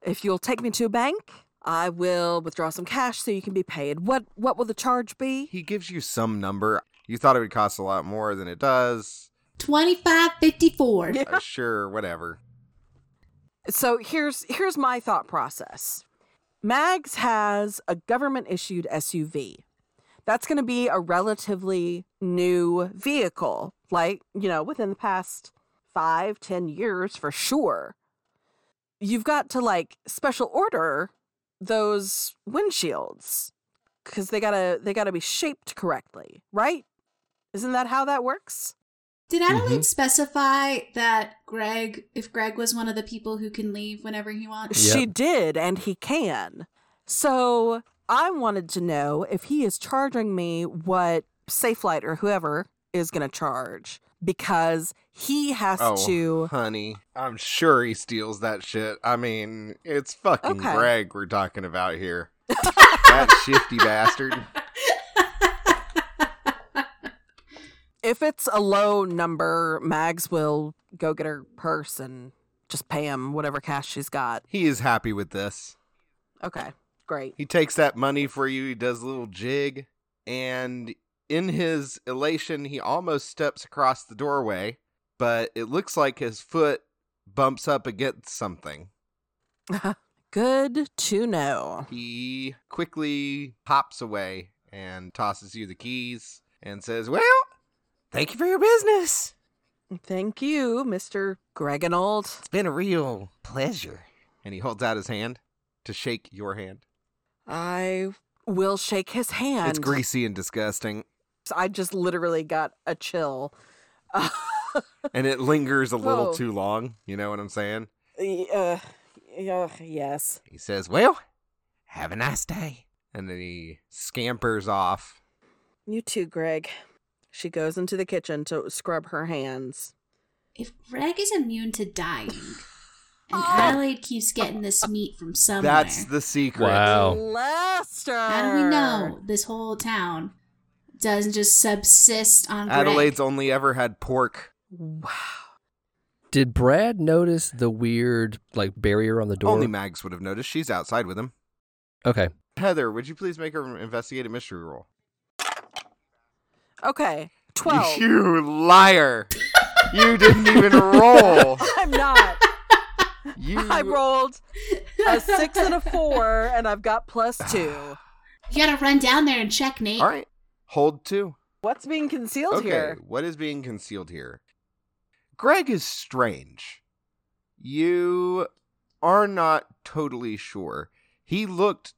If you'll take me to a bank, I will withdraw some cash so you can be paid. What what will the charge be? he gives you some number. You thought it would cost a lot more than it does. Twenty five fifty four. Uh, sure, whatever. So here's here's my thought process. Mags has a government issued SUV. That's going to be a relatively new vehicle, like, you know, within the past five, ten years for sure. You've got to like special order those windshields because they gotta they gotta be shaped correctly, right? Isn't that how that works? Did Adelaide mm-hmm. specify that Greg, if Greg was one of the people who can leave whenever he wants? Yep. She did, and he can. So I wanted to know if he is charging me what Safelite or whoever is going to charge because he has Oh, to. honey, I'm sure he steals that shit. I mean, it's fucking Okay. Greg we're talking about here. that shifty bastard. If it's a low number, Mags will go get her purse and just pay him whatever cash she's got. He is happy with this. Okay, great. He takes that money for you. He does a little jig, and in his elation, he almost steps across the doorway, but it looks like his foot bumps up against something. Good to know. He quickly hops away and tosses you the keys and says, "Well, Thank you for your business. Thank you, Mr. Greganold. It's been a real pleasure. and he holds out his hand to shake your hand. I will shake his hand. It's greasy and disgusting, I just literally got a chill. and it lingers a little Whoa. too long. You know what I'm saying? uh, yeah, yes. He says, Well, have a nice day. and then he scampers off. You too, Greg. She goes into the kitchen to scrub her hands. If Greg is immune to dying, and Oh. Adelaide keeps getting this meat from somewhere, That's the secret. Wow. Lester! how do we know this whole town doesn't just subsist on Greg? Adelaide's only ever had pork. Wow. Did Brad notice the weird like barrier on the door? Only Mags would have noticed. She's outside with him. okay. Heather, would you please make her investigate a mystery roll? Okay, 12. You liar! you didn't even roll. I'm not. You. I rolled a six and a four, and I've got plus two. You gotta run down there and check Nate. All right. Hold two. What's being concealed okay. here? What is being concealed here? Greg is strange. You are not totally sure. He looked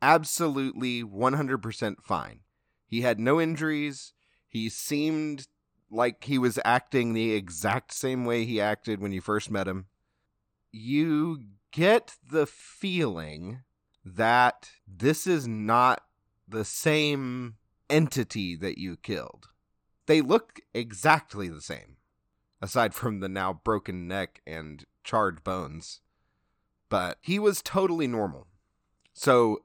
absolutely 100% fine. He had no injuries. He seemed like he was acting the exact same way he acted when you first met him. You get the feeling that this is not the same entity that you killed. They look exactly the same, aside from the now broken neck and charred bones. But he was totally normal. So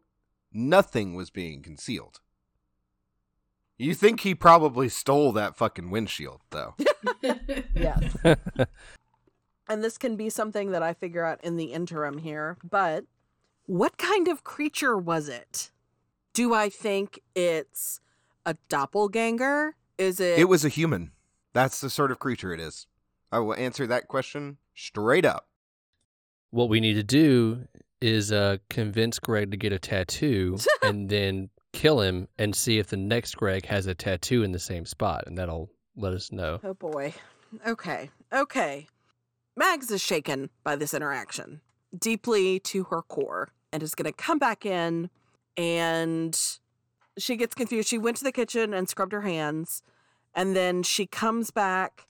nothing was being concealed. You think he probably stole that fucking windshield, though. Yes. and this can be something that I figure out in the interim here. But what kind of creature was it? Do I think it's a doppelganger? Is it? It was a human. That's the sort of creature it is. I will answer that question straight up. What we need to do is uh, convince Greg to get a tattoo and then kill him and see if the next Greg has a tattoo in the same spot, and that'll let us know. Oh boy. Okay. Okay. Mags is shaken by this interaction deeply to her core and is going to come back in and she gets confused. She went to the kitchen and scrubbed her hands and then she comes back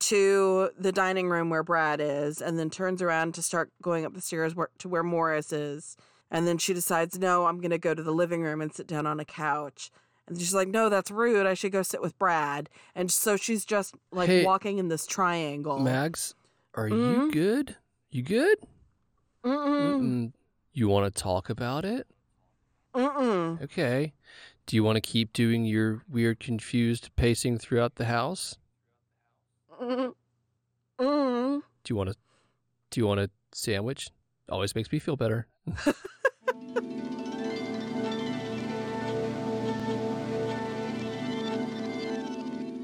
to the dining room where Brad is and then turns around to start going up the stairs where, to where Morris is. And then she decides, no, I'm going to go to the living room and sit down on a couch. And she's like, no, that's rude. I should go sit with Brad. And so she's just like Hey, walking in this triangle. Mags, are you Mhm. good? You good? Mm-mm. Mm-mm. You want to talk about it? Mm-mm. Okay. Do you want to keep doing your weird, confused pacing throughout the house? Mm-mm. Mm. Do you want to? Do you want a sandwich? Always makes me feel better.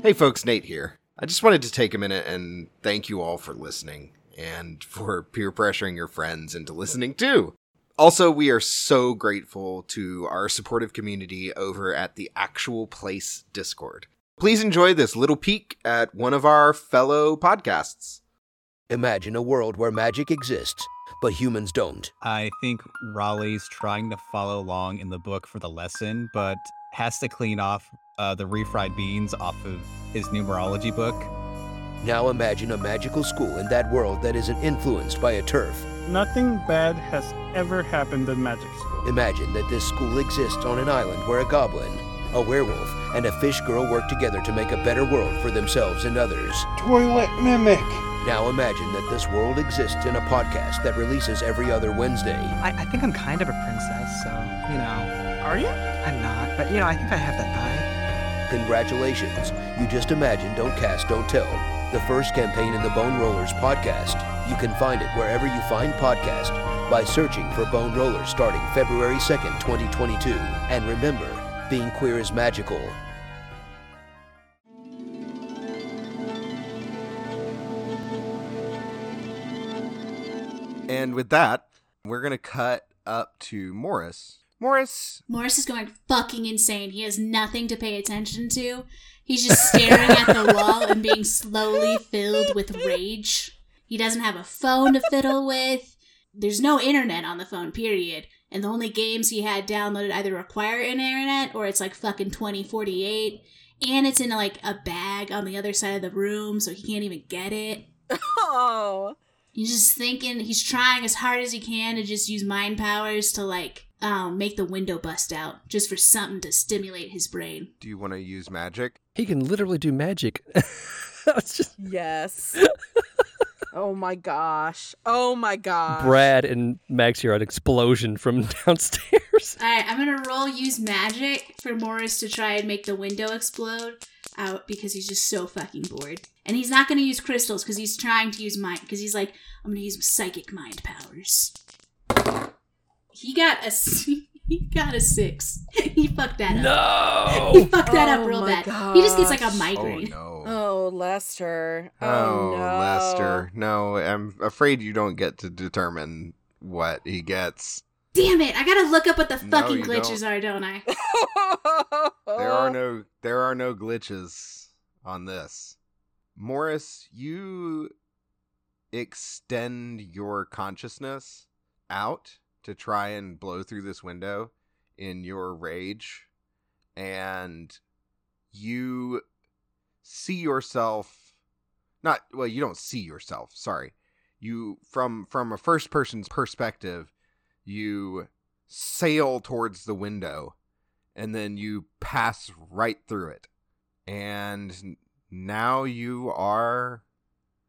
Hey folks, Nate here. I just wanted to take a minute and thank you all for listening and for peer pressuring your friends into listening too. Also, we are so grateful to our supportive community over at the Actual Place Discord. Please enjoy this little peek at one of our fellow podcasts. Imagine a world where magic exists, but humans don't. I think Raleigh's trying to follow along in the book for the lesson, but has to clean off uh, the refried beans off of his numerology book. Now imagine a magical school in that world that isn't influenced by a TERF. Nothing bad has ever happened in Magic School. Imagine that this school exists on an island where a goblin, a werewolf, and a fish girl work together to make a better world for themselves and others. Toilet mimic. Now imagine that this world exists in a podcast that releases every other Wednesday. I, I think I'm kind of a princess, so, you know. Are you? I'm not, but, you know, I think I have that vibe. Congratulations. You just imagine Don't Cast, Don't Tell, the first campaign in the Bone Rollers podcast. You can find it wherever you find podcast by searching for Bone Rollers starting February 2nd, 2022. And remember, being queer is magical. And with that, we're going to cut up to Morris. Morris, Morris is going fucking insane. He has nothing to pay attention to. He's just staring at the wall and being slowly filled with rage. He doesn't have a phone to fiddle with. There's no internet on the phone, period. And the only games he had downloaded either require an internet or it's like fucking 2048. And it's in like a bag on the other side of the room, so he can't even get it. Oh. He's just thinking, he's trying as hard as he can to just use mind powers to like um, make the window bust out just for something to stimulate his brain. do you want to use magic? He can literally do magic. It's just Yes. oh my gosh. Oh my gosh. Brad and Mags hear an explosion from downstairs. All right, I'm gonna roll use magic for Morris to try and make the window explode out because he's just so fucking bored. And he's not gonna use crystals because he's trying to use mind because he's like, I'm gonna use psychic mind powers. He got a s- he got a six. he fucked that up. No, he fucked that Oh up real my bad. He just gets like a gosh. Oh, migraine. no. Oh, Lester. Oh, Oh, no. Lester. No, I'm afraid you don't get to determine what he gets. Damn it! I gotta look up what the No, fucking you glitches are, don't I? There are no there are no glitches on this. Morris, you extend your consciousness out to try and blow through this window in your rage and you see yourself not well you don't see yourself sorry. You from from a first person's perspective you sail towards the window and then you pass right through it. And now you are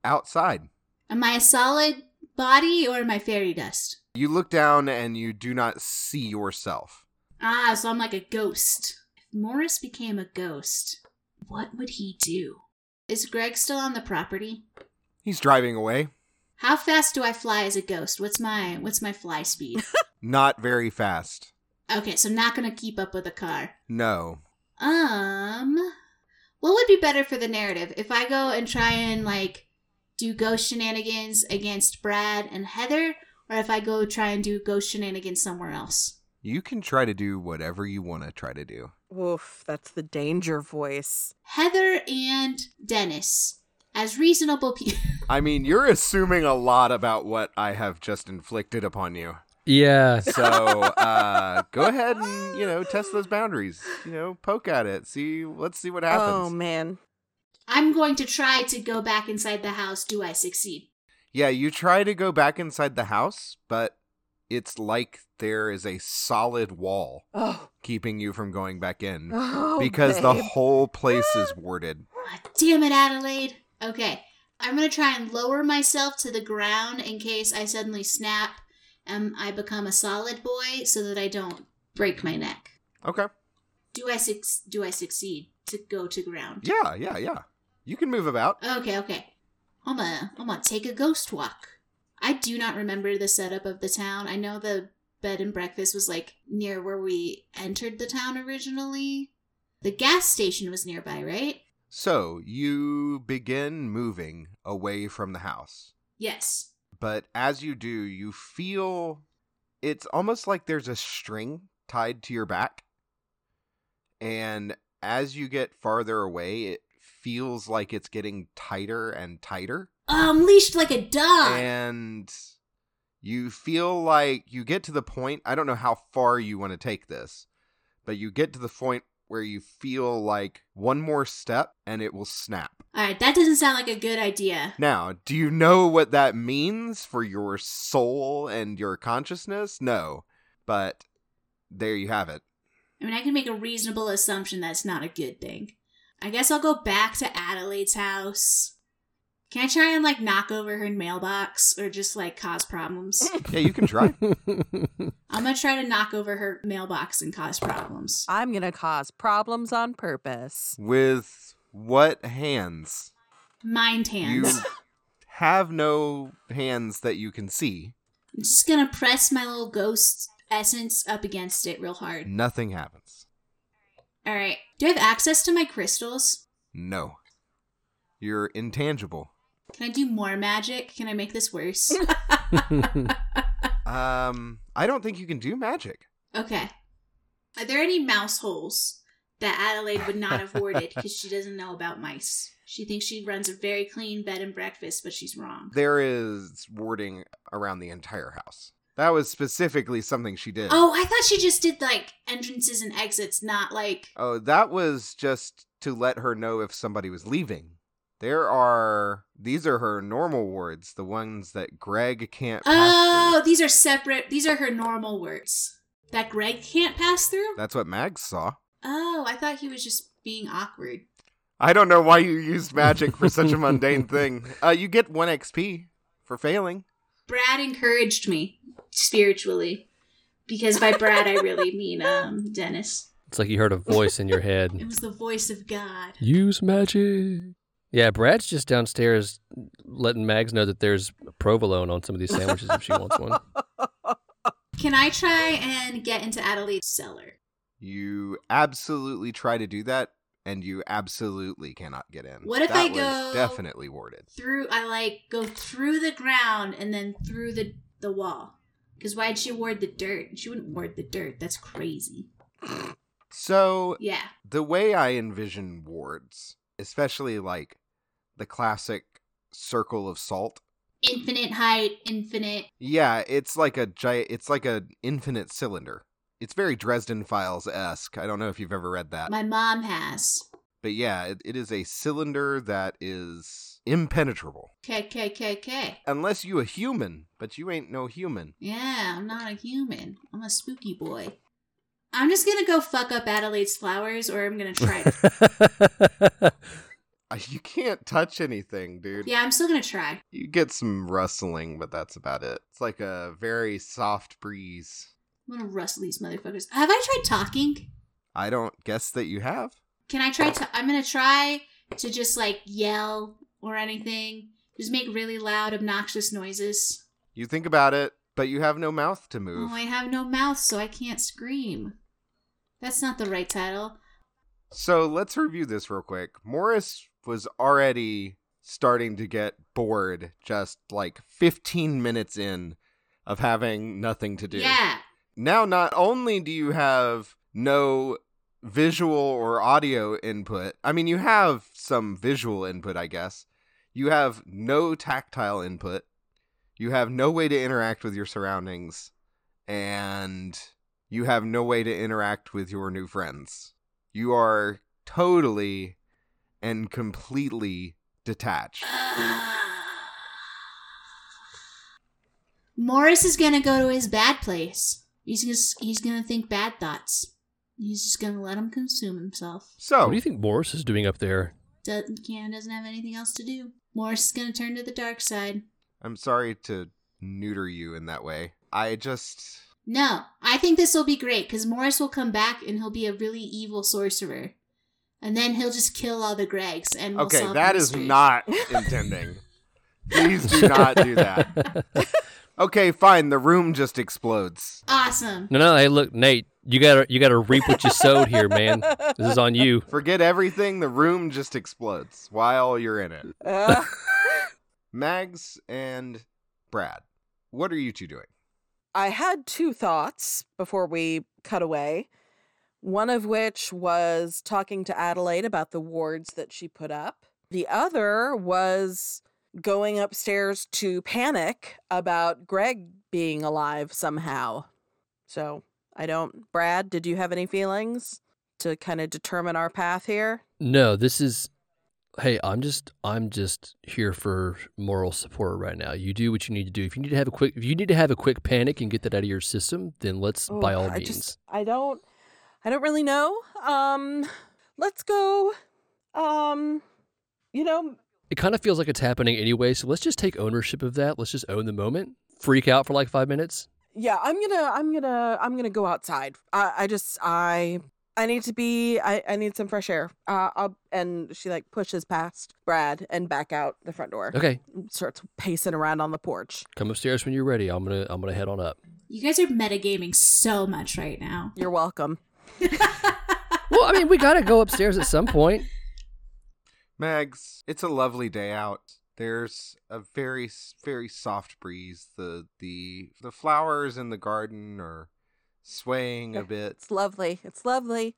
outside. Am I a solid body or my fairy dust? you look down and you do not see yourself Ah, so I'm like a ghost. If Morris became a ghost, what would he do? Is Greg still on the property? he's driving away How fast do I fly as a ghost? What's my what's my fly speed? not very fast okay, so not gonna keep up with a car. no Um, what would be better for the narrative if I go and try and like do ghost shenanigans against Brad and Heather, or if I go try and do ghost shenanigans somewhere else? you can try to do whatever you want to try to do Oof, that's the danger voice. Heather and Dennis, as reasonable people. i mean you're assuming a lot about what i have just inflicted upon you Yeah. So uh, go ahead and you know test those boundaries. You know, poke at it. See, let's see what happens. Oh man. I'm going to try to go back inside the house. Do I succeed? yeah, you try to go back inside the house, but it's like there is a solid wall Oh. keeping you from going back in oh because the whole place is warded. Ah, damn it, Adelaide. Okay, I'm gonna try and lower myself to the ground in case I suddenly snap and I become a solid boy, so that I don't break my neck. Okay. Do I suc Do I succeed to go to ground? Yeah, yeah, yeah. You can move about. Okay, okay. I'm gonna I'm gonna take a ghost walk. I do not remember the setup of the town. I know the bed and breakfast was like near where we entered the town originally. The gas station was nearby, right? So you begin moving away from the house. Yes. but as you do, you feel it's almost like there's a string tied to your back. And as you get farther away, it feels like it's getting tighter and tighter. Oh, I'm leashed like a dog. And you feel like you get to the point, I don't know how far you want to take this, but you get to the point where you feel like one more step and it will snap. All right, that doesn't sound like a good idea. Now, do you know what that means for your soul and your consciousness? No. But there you have it. I mean, I can make a reasonable assumption that's not a good thing. I guess I'll go back to Adelaide's house. Can I try and like knock over her mailbox or just like cause problems? Yeah, you can try. I'm gonna try to knock over her mailbox and cause problems. I'm gonna cause problems on purpose. With what hands? Mind You hands. have no hands that you can see. I'm just gonna press my little ghost essence up against it real hard. Nothing happens. All right. Do I have access to my crystals? No. You're intangible. Can I do more magic? Can I make this worse? Um, I don't think you can do magic. okay. Are there any mouse holes that Adelaide would not have warded because she doesn't know about mice? She thinks she runs a very clean bed and breakfast, but she's wrong. There is warding around the entire house. That was specifically something she did. Oh, I thought she just did like entrances and exits, not like. Oh, that was just to let her know if somebody was leaving. There are these are her normal wards, the ones that Greg can't pass Oh, through. these are separate. These are her normal words that Greg can't pass through. That's what Mags saw. Oh, I thought he was just being awkward. I don't know why you used magic for such a mundane thing. Uh, you get one XP for failing. Brad encouraged me spiritually because by Brad I really mean um Dennis. It's like you heard a voice in your head. It was the voice of God. Use magic. Yeah, Brad's just downstairs letting Mags know that there's provolone on some of these sandwiches if she wants one. Can I try and get into Adelaide's cellar? You absolutely try to do that, and you absolutely cannot get in. What if that I was go- definitely warded? Through I like go through the ground and then through the the wall. Because why'd she ward the dirt? She wouldn't ward the dirt. That's crazy. So Yeah. the way I envision wards, especially like the classic circle of salt. Infinite height, infinite. Yeah, it's like a giant. It's like a infinite cylinder. It's very Dresden Files esque. I don't know if you've ever read that, My mom has. but yeah, it, it is a cylinder that is impenetrable. K K K K. Unless you a human, but you ain't no human. Yeah, I'm not a human. I'm a spooky boy. I'm just gonna go fuck up Adelaide's flowers, or I'm gonna try. to. You can't touch anything, dude. yeah, I'm still gonna try. You get some rustling, but that's about it. It's like a very soft breeze. I'm gonna rustle these motherfuckers. Have I tried talking? I don't guess that you have. Can I try? To, I'm gonna try to just like yell or anything. Just make really loud, obnoxious noises. You think about it, but you have no mouth to move. Oh, I have no mouth, so I can't scream. That's not the right title. So let's review this real quick. Morris was already starting to get bored just like 15 minutes in of having nothing to do. Yeah. Now, not only do you have no visual or audio input, I mean, you have some visual input, I guess. You have no tactile input. You have no way to interact with your surroundings. And you have no way to interact with your new friends. You are totally and completely detached. Morris is gonna go to his bad place. He's just he's gonna think bad thoughts. He's just gonna let him consume himself. So, What do you think Morris is doing up there? Doesn't Cannon doesn't have anything else to do. Morris is gonna turn to the dark side. I'm sorry to neuter you in that way. I just. No, I think this will be great because Morris will come back and he'll be a really evil sorcerer, and then he'll just kill all the Gregs and we'll Okay, solve that the is mystery. not intending. Please do not do that. Okay, fine. The room just explodes. awesome. No, no. Hey, look, Nate. You gotta, you gotta reap what you sowed here, man. This is on you. Forget everything. The room just explodes while you're in it. Uh, Mags and Brad, what are you two doing? I had two thoughts before we cut away. One of which was talking to Adelaide about the wards that she put up. The other was going upstairs to panic about Greg being alive somehow. So I don't. Brad, did you have any feelings to kind of determine our path here? No, this is. Hey, I'm just I'm just here for moral support right now. You do what you need to do. If you need to have a quick if you need to have a quick panic and get that out of your system, then let's by Oh, all I means. just I don't I don't really know. Um let's go um you know It kind of feels like it's happening anyway, so let's just take ownership of that. Let's just own the moment. Freak out for like 5 minutes. Yeah, I'm going to I'm going to I'm going to go outside. I I just I I need to be I I need some fresh air. Uh I'll, and she like pushes past Brad and back out the front door. Okay, Starts pacing around on the porch. come upstairs when you're ready. I'm going to I'm going to head on up. You guys are metagaming so much right now. You're welcome. Well, I mean, we got to go upstairs at some point. Mags, it's a lovely day out. There's a very very soft breeze. The the the flowers in the garden are swaying a bit. It's lovely. It's lovely.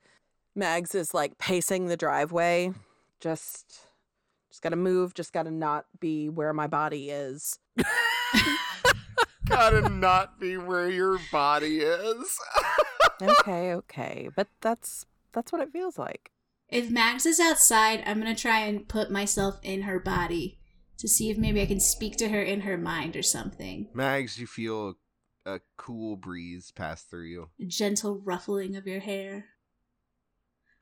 Mags is like pacing the driveway. Just just got to move, just got to not be where my body is. Gotta not be where your body is. okay, okay. But that's that's what it feels like. If Mags is outside, I'm gonna try and put myself in her body to see if maybe I can speak to her in her mind or something. Mags, you feel a cool breeze pass through you. A gentle ruffling of your hair.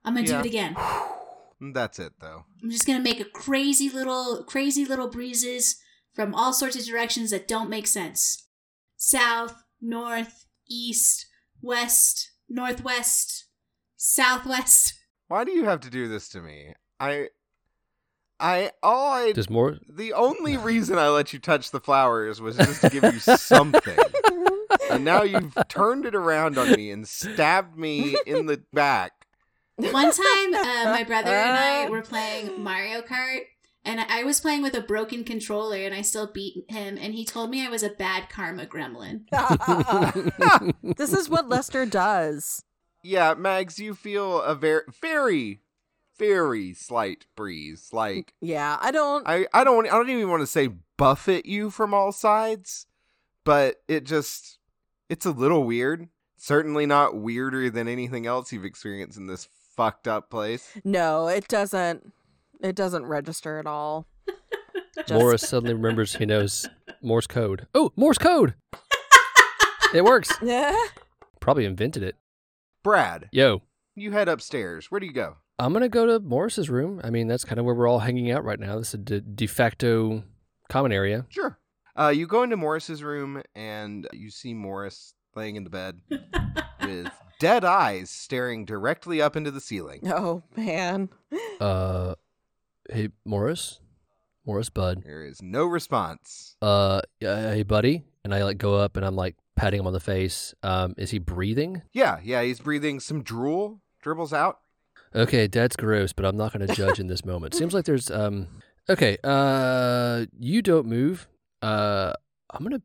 I'm gonna Yeah. do it again. That's it though. I'm just gonna make a crazy little, crazy little breezes from all sorts of directions that don't make sense. South, north, east, west, northwest, southwest. Why do you have to do this to me? I I all I There's more. the only reason I let you touch the flowers was just to give you something. and now you've turned it around on me and stabbed me in the back. One time, uh, my brother and I were playing Mario Kart, and I was playing with a broken controller, and I still beat him. And he told me I was a bad karma gremlin. this is what Lester does. Yeah, Mags, you feel a very very very slight breeze. Like Yeah, I don't I I don't I don't even want to say buffet you from all sides, but it just it's a little weird. Certainly not weirder than anything else you've experienced in this fucked up place. No, it doesn't it doesn't register at all. Just- Morris suddenly remembers he knows Morse code. Oh, Morse code! it works. Yeah. Probably invented it. Brad, Yo, you head upstairs. Where do you go? I'm gonna go to Morris's room. I mean, that's kind of where we're all hanging out right now. This is a de, de facto common area. Sure. Uh, you go into Morris's room and you see Morris laying in the bed with dead eyes staring directly up into the ceiling. Oh man. Uh, hey Morris, Morris, bud. There is no response. Uh, yeah, hey buddy. And I like go up and I'm like patting him on the face. Um, is he breathing? Yeah, yeah, he's breathing some drool, dribbles out. Okay, that's gross, but I'm not going to judge in this moment. Seems like there's um. Okay, uh, you don't move. Uh, I'm gonna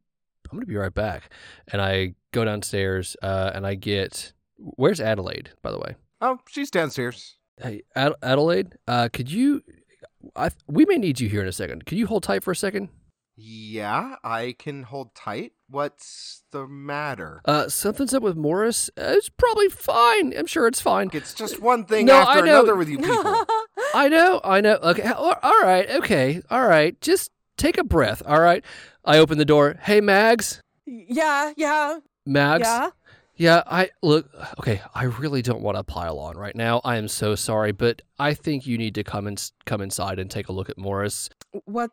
I'm gonna be right back, and I go downstairs. Uh, and I get where's Adelaide, by the way. Oh, she's downstairs. Hey, Ad- Adelaide, uh, could you? I we may need you here in a second. Could you hold tight for a second? Yeah, I can hold tight. What's the matter? Uh, something's up with Morris. Uh, it's probably fine. I'm sure it's fine. It's just one thing No, after I know. another with you people. I know, I know. Okay, all all right, okay, all right. Just take a breath. All right. I open the door. Hey, Mags. yeah, yeah. Mags. Yeah. Yeah, I look. Okay, I really don't want to pile on right now. I am so sorry, but I think you need to come and come inside and take a look at Morris. What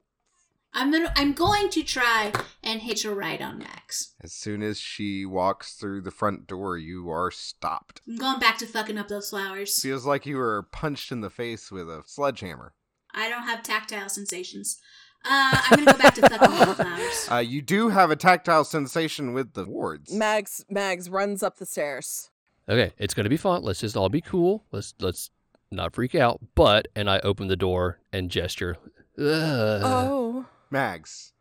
I'm gonna. I'm going to try and hitch a ride on Mags. As soon as she walks through the front door, you are stopped. I'm going back to fucking up those flowers. Feels like you were punched in the face with a sledgehammer. I don't have tactile sensations. Uh, I'm gonna go back to fucking up the flowers. Uh, you do have a tactile sensation with the wards. Mags Mags runs up the stairs. Okay, it's gonna be fun. Let's just all be cool. Let's let's not freak out. But and I open the door and gesture. Ugh. oh. Mags,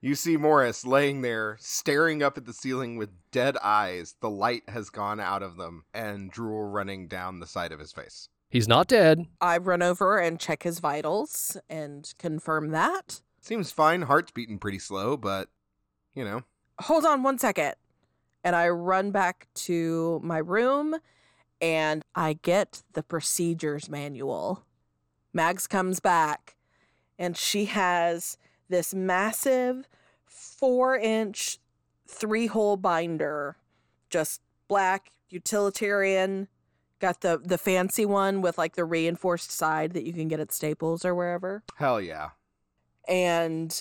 You see Morris laying there, staring up at the ceiling with dead eyes. The light has gone out of them, and drool running down the side of his face. He's not dead. I run over and check his vitals and confirm that. Seems fine. Heart's beating pretty slow, but, you know. Hold on one second. And I run back to my room and I get the procedures manual. Mags comes back and she has this massive four inch, three hole binder, just black, utilitarian. Got the, the fancy one with like the reinforced side that you can get at Staples or wherever. Hell yeah. And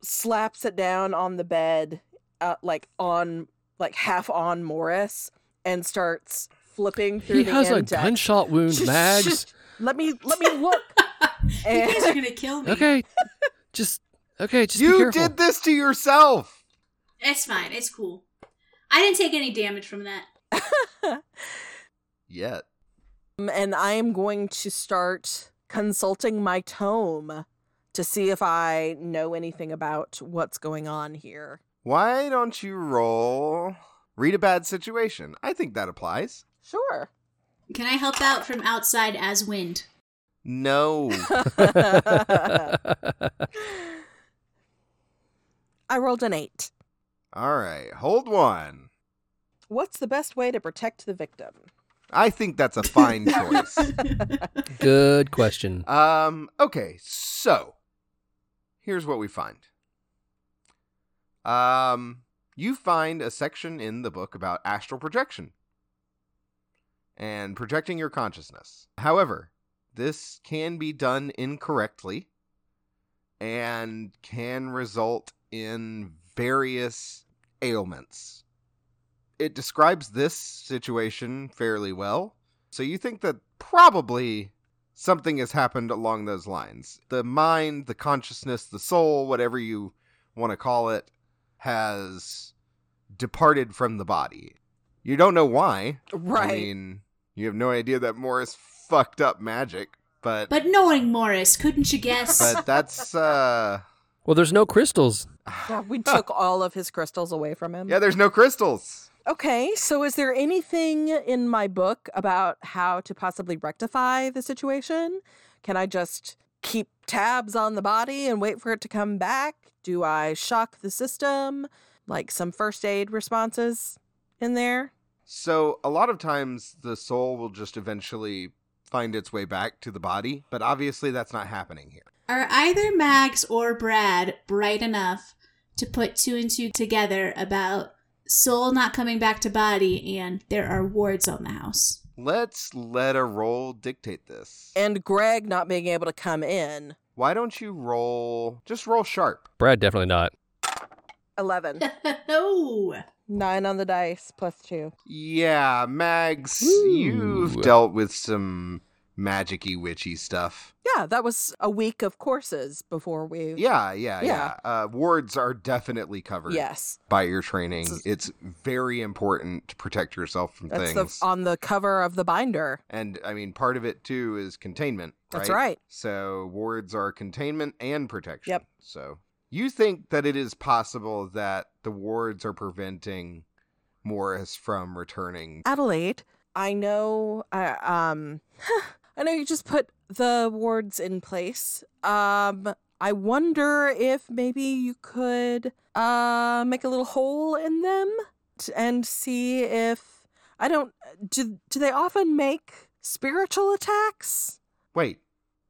slaps it down on the bed, uh, like on, like half on Morris, and starts flipping through He the has a index. gunshot wound, Shh, Mags. shh. Let me let me look. You guys are gonna kill me. Okay. Just okay, just be you careful. did this to yourself. It's fine. It's cool. I didn't take any damage from that. Yet. Um, and I am going to start consulting my tome to see if I know anything about what's going on here. Why don't you roll read a bad situation? I think that applies. Sure. Can I help out from outside as wind? No. I rolled an eight. All right. Hold one. What's the best way to protect the victim? I think that's a fine choice. Good question. Um, okay, so here's what we find. Um, you find a section in the book about astral projection and projecting your consciousness. However, this can be done incorrectly and can result in various ailments. It describes this situation fairly well. So you think that probably something has happened along those lines. The mind, the consciousness, the soul, whatever you want to call it, has departed from the body. You don't know why. Right. I mean, you have no idea that Morris fucked up magic, but But knowing Morris, couldn't you guess? but that's uh Well, there's no crystals. Yeah, we took all of his crystals away from him. yeah, there's no crystals. Okay, so is there anything in my book about how to possibly rectify the situation? Can I just keep tabs on the body and wait for it to come back? Do I shock the system? Like some first aid responses in there? So a lot of times the soul will just eventually find its way back to the body, but obviously that's not happening here. Are either Mags or Brad bright enough to put two and two together about soul not coming back to body and there are wards on the house? Let's let a roll dictate this. And Greg not being able to come in. Why don't you roll just roll sharp? Brad definitely not. 11. no. Nine on the dice plus two. Yeah, Mags, Woo. you've dealt with some magicy witchy stuff. Yeah, that was a week of courses before we. Yeah, yeah, yeah. Yeah. Uh, wards are definitely covered Yes. by your training. Is- It's very important to protect yourself from things. the on the cover of the binder. and I mean, part of it too is containment. That's right. right. So wards are containment and protection. Yep. So you think that it is possible that the wards are preventing Morris from returning? Adelaide, I know I um I know you just put the wards in place. Um I wonder if maybe you could uh make a little hole in them t- and see if I don't do do they often make spiritual attacks? Wait,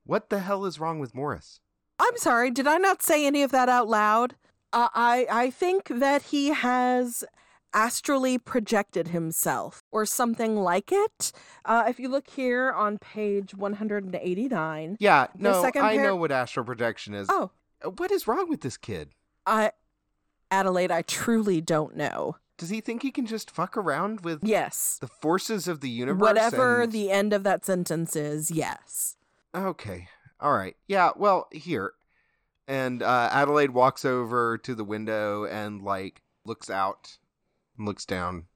what the hell is wrong with Morris? I'm sorry, did I not say any of that out loud? Uh, I I think that he has astrally projected himself or something like it. Uh, if you look here on page 189, Yeah, no, second I know what astral projection is. oh, Uh, What is wrong with this kid? I Adelaide, I truly don't know. Does he think he can just fuck around with Yes. the forces of the universe? Whatever and- the end of that sentence is, yes. Okay. All right. Yeah, well, here. And uh, Adelaide walks over to the window and, like, looks out, looks down,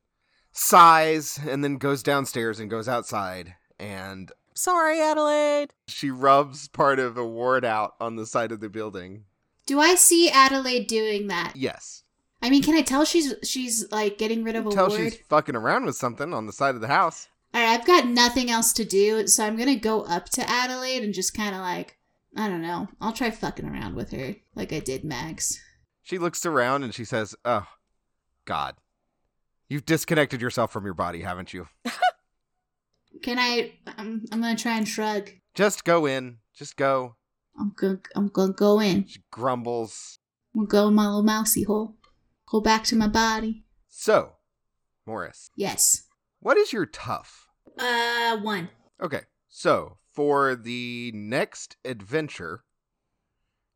sighs, and then goes downstairs and goes outside. And Sorry, Adelaide. she rubs part of a ward out on the side of the building. Do I see Adelaide doing that? Yes. I mean, can I tell she's she's like getting rid of a Tell ward? she's fucking around with something on the side of the house. All right, I've got nothing else to do, so I'm gonna go up to Adelaide and just kind of like, I don't know. I'll try fucking around with her like I did Mags. She looks around and she says, "Oh, God, you've disconnected yourself from your body, haven't you? Can I? I'm, I'm gonna try and shrug. Just go in. Just go." I'm gonna I'm gonna go in. She grumbles. I'm gonna go in my little mousy hole. Go back to my body. So, Morris, Yes. what is your tough? Uh, one. Okay, so for the next adventure,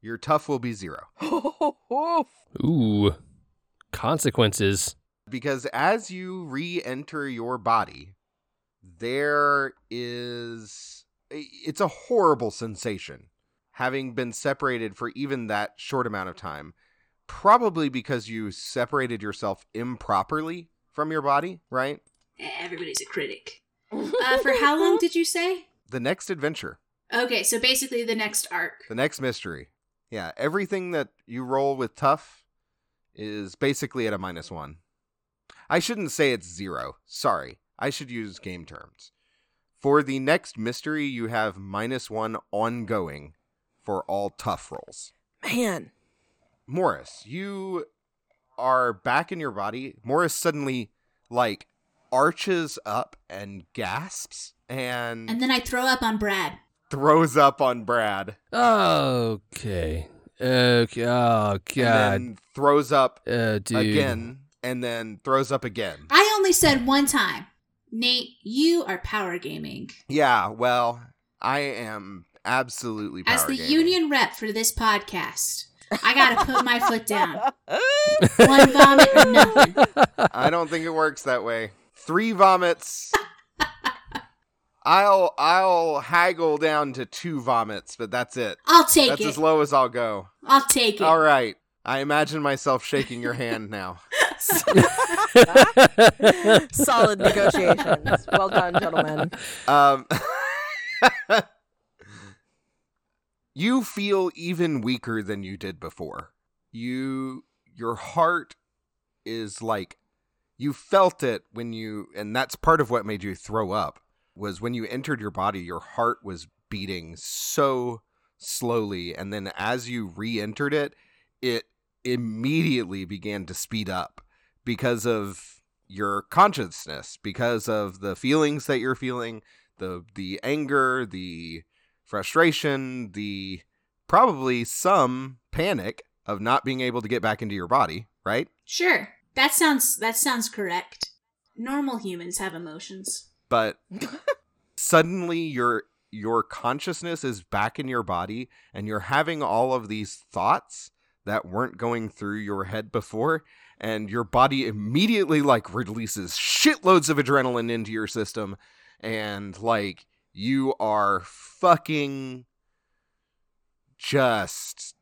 your tough will be zero. Ooh. Consequences. Because as you re enter your body, there is. It's a horrible sensation having been separated for even that short amount of time. Probably because you separated yourself improperly from your body, right? Everybody's a critic. Uh, for how long did you say? The next adventure, Okay, so basically the next arc. the next mystery. Yeah, everything that you roll with tough is basically at a minus one. I shouldn't say it's zero. Sorry. I should use game terms. For the next mystery, you have minus one ongoing for all tough rolls. Man. Morris, you are back in your body. Morris suddenly, like, arches up and gasps and, And then I throw up on Brad. throws up on Brad. Okay. Okay. Oh, And God. then throws up Uh, dude. again and then throws up again. I only said one time. Nate, you are power gaming. Yeah, well, I am absolutely power As the gaming. union rep for this podcast, I gotta put my foot down. One vomit or nothing. I don't think it works that way. Three vomits. I'll I'll haggle down to two vomits, but that's it. I'll take that's it. That's as low as I'll go. I'll take it. All right. I imagine myself shaking your hand now. Solid negotiations. Well done, gentlemen. Um, you feel even weaker than you did before. You, your heart is like, you felt it when you, and that's part of what made you throw up. Was when you entered your body, your heart was beating so slowly, and then as you re-entered it, it immediately began to speed up because of your consciousness, because of the feelings that you're feeling, the the anger, the frustration, the probably some panic of not being able to get back into your body, right? Sure. That sounds that sounds correct. Normal humans have emotions. But suddenly your your consciousness is back in your body and you're having all of these thoughts that weren't going through your head before and your body immediately like releases shitloads of adrenaline into your system and like you are fucking just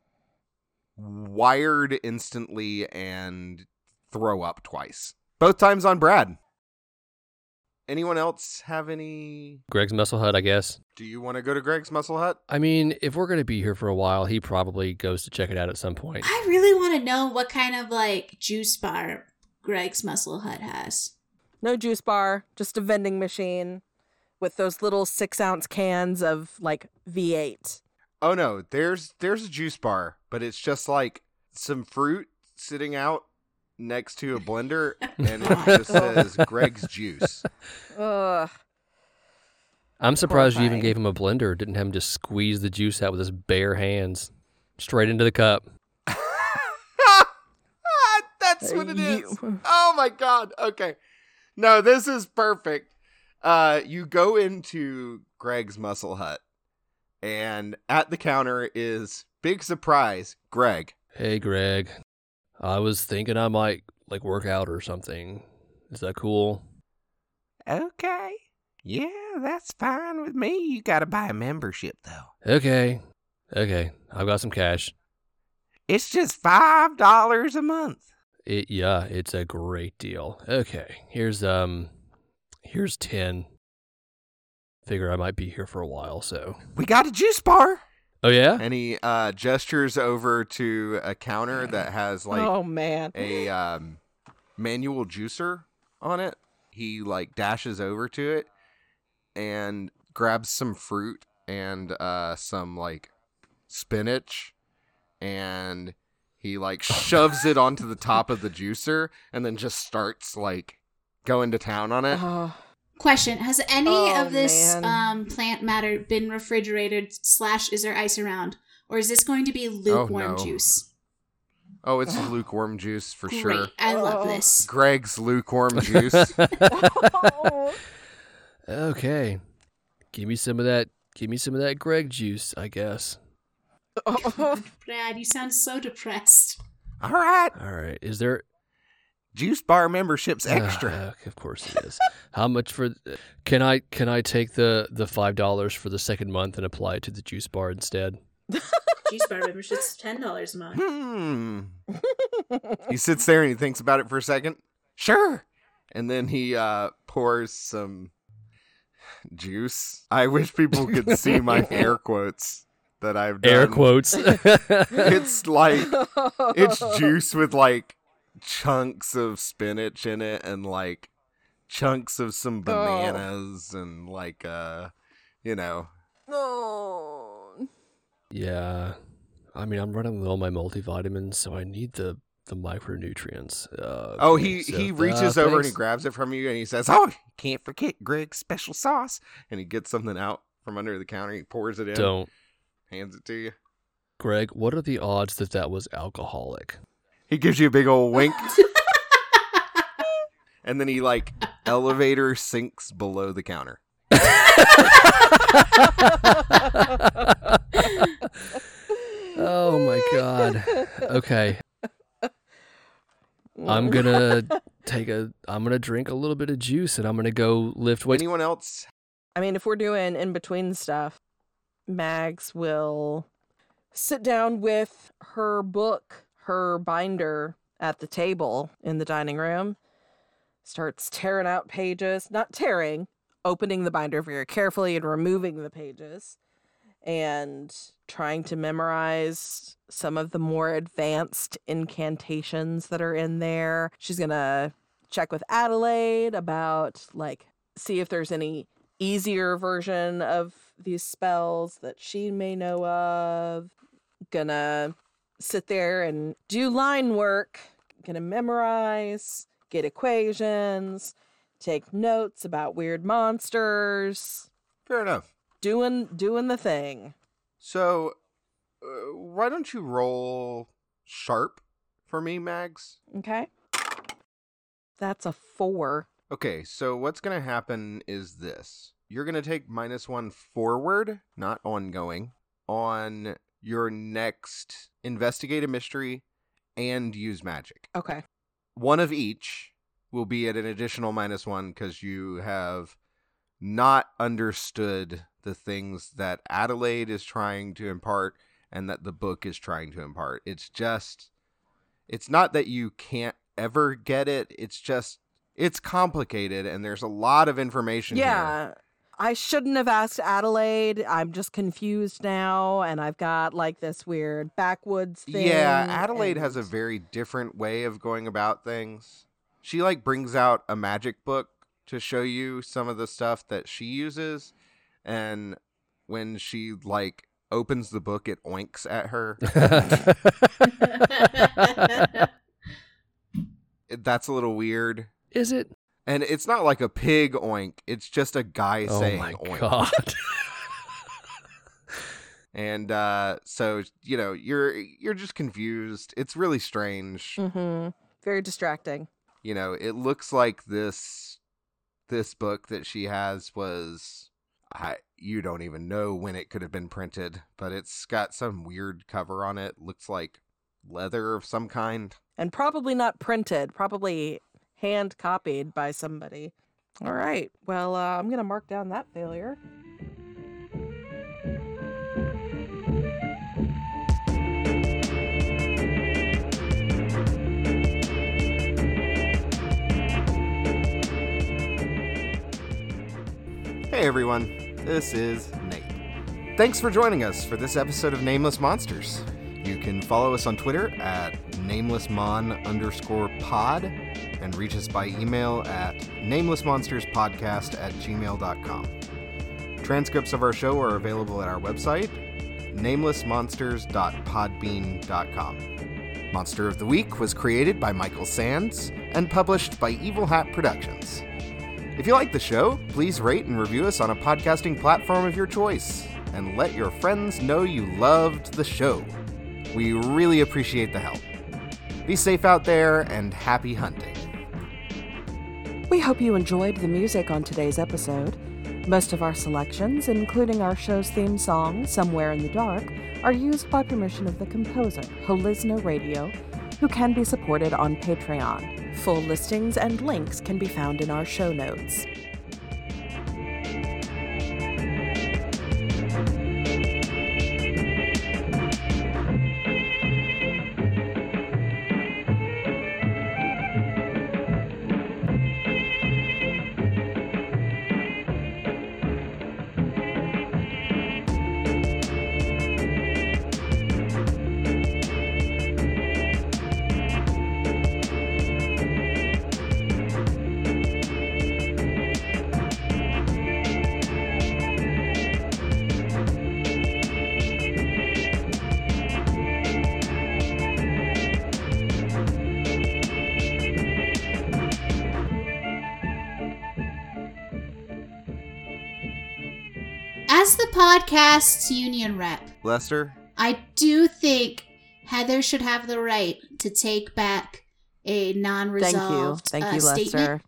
wired instantly and throw up twice. Both times on Brad. Anyone else have any Greg's Muscle Hut, I guess. do you want to go to Greg's Muscle Hut? I mean, if we're going to be here for a while, he probably goes to check it out at some point. I really want to know what kind of like juice bar Greg's Muscle Hut has. No juice bar, just a vending machine with those little six ounce cans of like V8. Oh no, there's there's a juice bar, but it's just like some fruit sitting out next to a blender and it just says Greg's juice. Ugh. I'm surprised you even gave him a blender, didn't have him just squeeze the juice out with his bare hands straight into the cup. That's what it is. Oh my god. Okay. No, this is perfect. Uh you go into Greg's Muscle Hut and at the counter is big surprise, Greg. Hey, Greg. I was thinking I might like work out or something. Is that cool? Okay. Yeah, that's fine with me. You gotta buy a membership, though. Okay. Okay. I've got some cash. It's just $5 a month. It, yeah, it's a great deal. Okay. Here's um here's 10. Figure I might be here for a while, so. We got a juice bar. Oh yeah. and he uh, gestures over to a counter that has like oh man. a um, manual juicer on it. He like dashes over to it and grabs some fruit and uh, some like spinach, and he like shoves it onto the top of the juicer and then just starts like going to town on it. Oh, Question: Has any Oh, of this um, plant matter been refrigerated? Slash, is there ice around, or is this going to be lukewarm no. juice? Oh, it's lukewarm juice for Great, sure. I love Oh. this. Greg's lukewarm juice. okay. Give me some of that. Give me some of that Greg juice, I guess. Brad, you sound so depressed. All right, All right. Is there juice bar membership's extra. Uh, of course it is. How much for? Can I can I take the the five dollars for the second month and apply it to the juice bar instead? Juice bar membership's ten dollars a month. Hmm. he sits there and he thinks about it for a second. Sure. And then he uh, pours some juice. I wish people could see my air quotes that I've done. Air quotes. It's like it's juice with like chunks of spinach in it and like chunks of some bananas and like uh you know No. yeah. I mean, I'm running low on my multivitamins, so I need the the micronutrients. Uh, Oh, he so- he uh, reaches over and he grabs it from you and he says, "Oh, can't forget Greg's special sauce." And he gets something out from under the counter. He pours it in, Don't, hands it to you. Greg. What are the odds that that was alcoholic? He gives you a big old wink, and then he like elevator sinks below the counter. oh my god. Okay. I'm gonna take a. I'm gonna drink a little bit of juice, and I'm gonna go lift weights. Anyone else? I mean, if we're doing in between stuff, Mags will sit down with her book, her binder at the table in the dining room, starts tearing out pages, not tearing, opening the binder very carefully and removing the pages, and trying to memorize some of the more advanced incantations that are in there. She's going to check with Adelaide about, like, see if there's any easier version of these spells that she may know of. Gonna sit there and do line work. Gonna memorize, get equations, take notes about weird monsters. Fair enough. Doing doing the thing. So, uh, why don't you roll sharp for me, Mags? Okay. That's a four. Okay, so what's going to happen is this. You're going to take minus one forward, not ongoing, on your next investigate a mystery and use magic. Okay. One of each will be at an additional minus one because you have not understood the things that Adelaide is trying to impart and that the book is trying to impart. It's just, it's not that you can't ever get it. It's just, it's complicated and there's a lot of information here. Yeah. I shouldn't have asked Adelaide. I'm just confused now, and I've got like this weird backwoods thing. Yeah, Adelaide has a very different way of going about things. She like brings out a magic book to show you some of the stuff that she uses and when she like opens the book it oinks at her. That's a little weird. Is it? And it's not like a pig oink, it's just a guy Oh saying my oink. god. And uh so you know, you're you're just confused. It's really strange. Mhm. Very distracting. you know it looks like this this book that she has was I, you don't even know when it could have been printed but it's got some weird cover on it looks like leather of some kind And probably not printed, probably hand copied by somebody. All right. Well, uh, I'm going to mark down that failure. hey everyone this is nate Thanks for joining us for this episode of Nameless Monsters. You can follow us on Twitter at namelessmon underscore pod and reach us by email at namelessmonsterspodcast at gmail.com. Transcripts of our show are available at our website, namelessmonsters.podbean.com. Monster of the Week was created by Michael Sands and published by Evil Hat Productions. If you like the show, please rate and review us on a podcasting platform of your choice, and let your friends know you loved the show. We really appreciate the help. Be safe out there and happy hunting. We hope you enjoyed the music on today's episode. Most of our selections, including our show's theme song, Somewhere in the Dark, are used by permission of the composer, Holizna Radio, who can be supported on Patreon. Full listings and links can be found in our show notes. Podcast's union rep, Lester, I do think Heather should have the right to take back a non-resolved Thank uh, you, statement, Lester.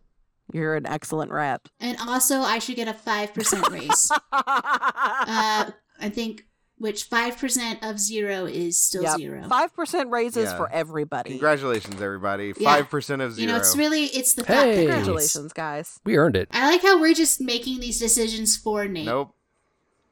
You're an excellent rep. and also I should get a five percent raise. uh, I think which five percent of zero is still Yep. zero. 5% raises Yeah. for everybody. congratulations, everybody. Yeah. 5% of zero. You know, it's really it's the Hey. thought. Congratulations, guys. We earned it. I like how we're just making these decisions for Nate. Nope.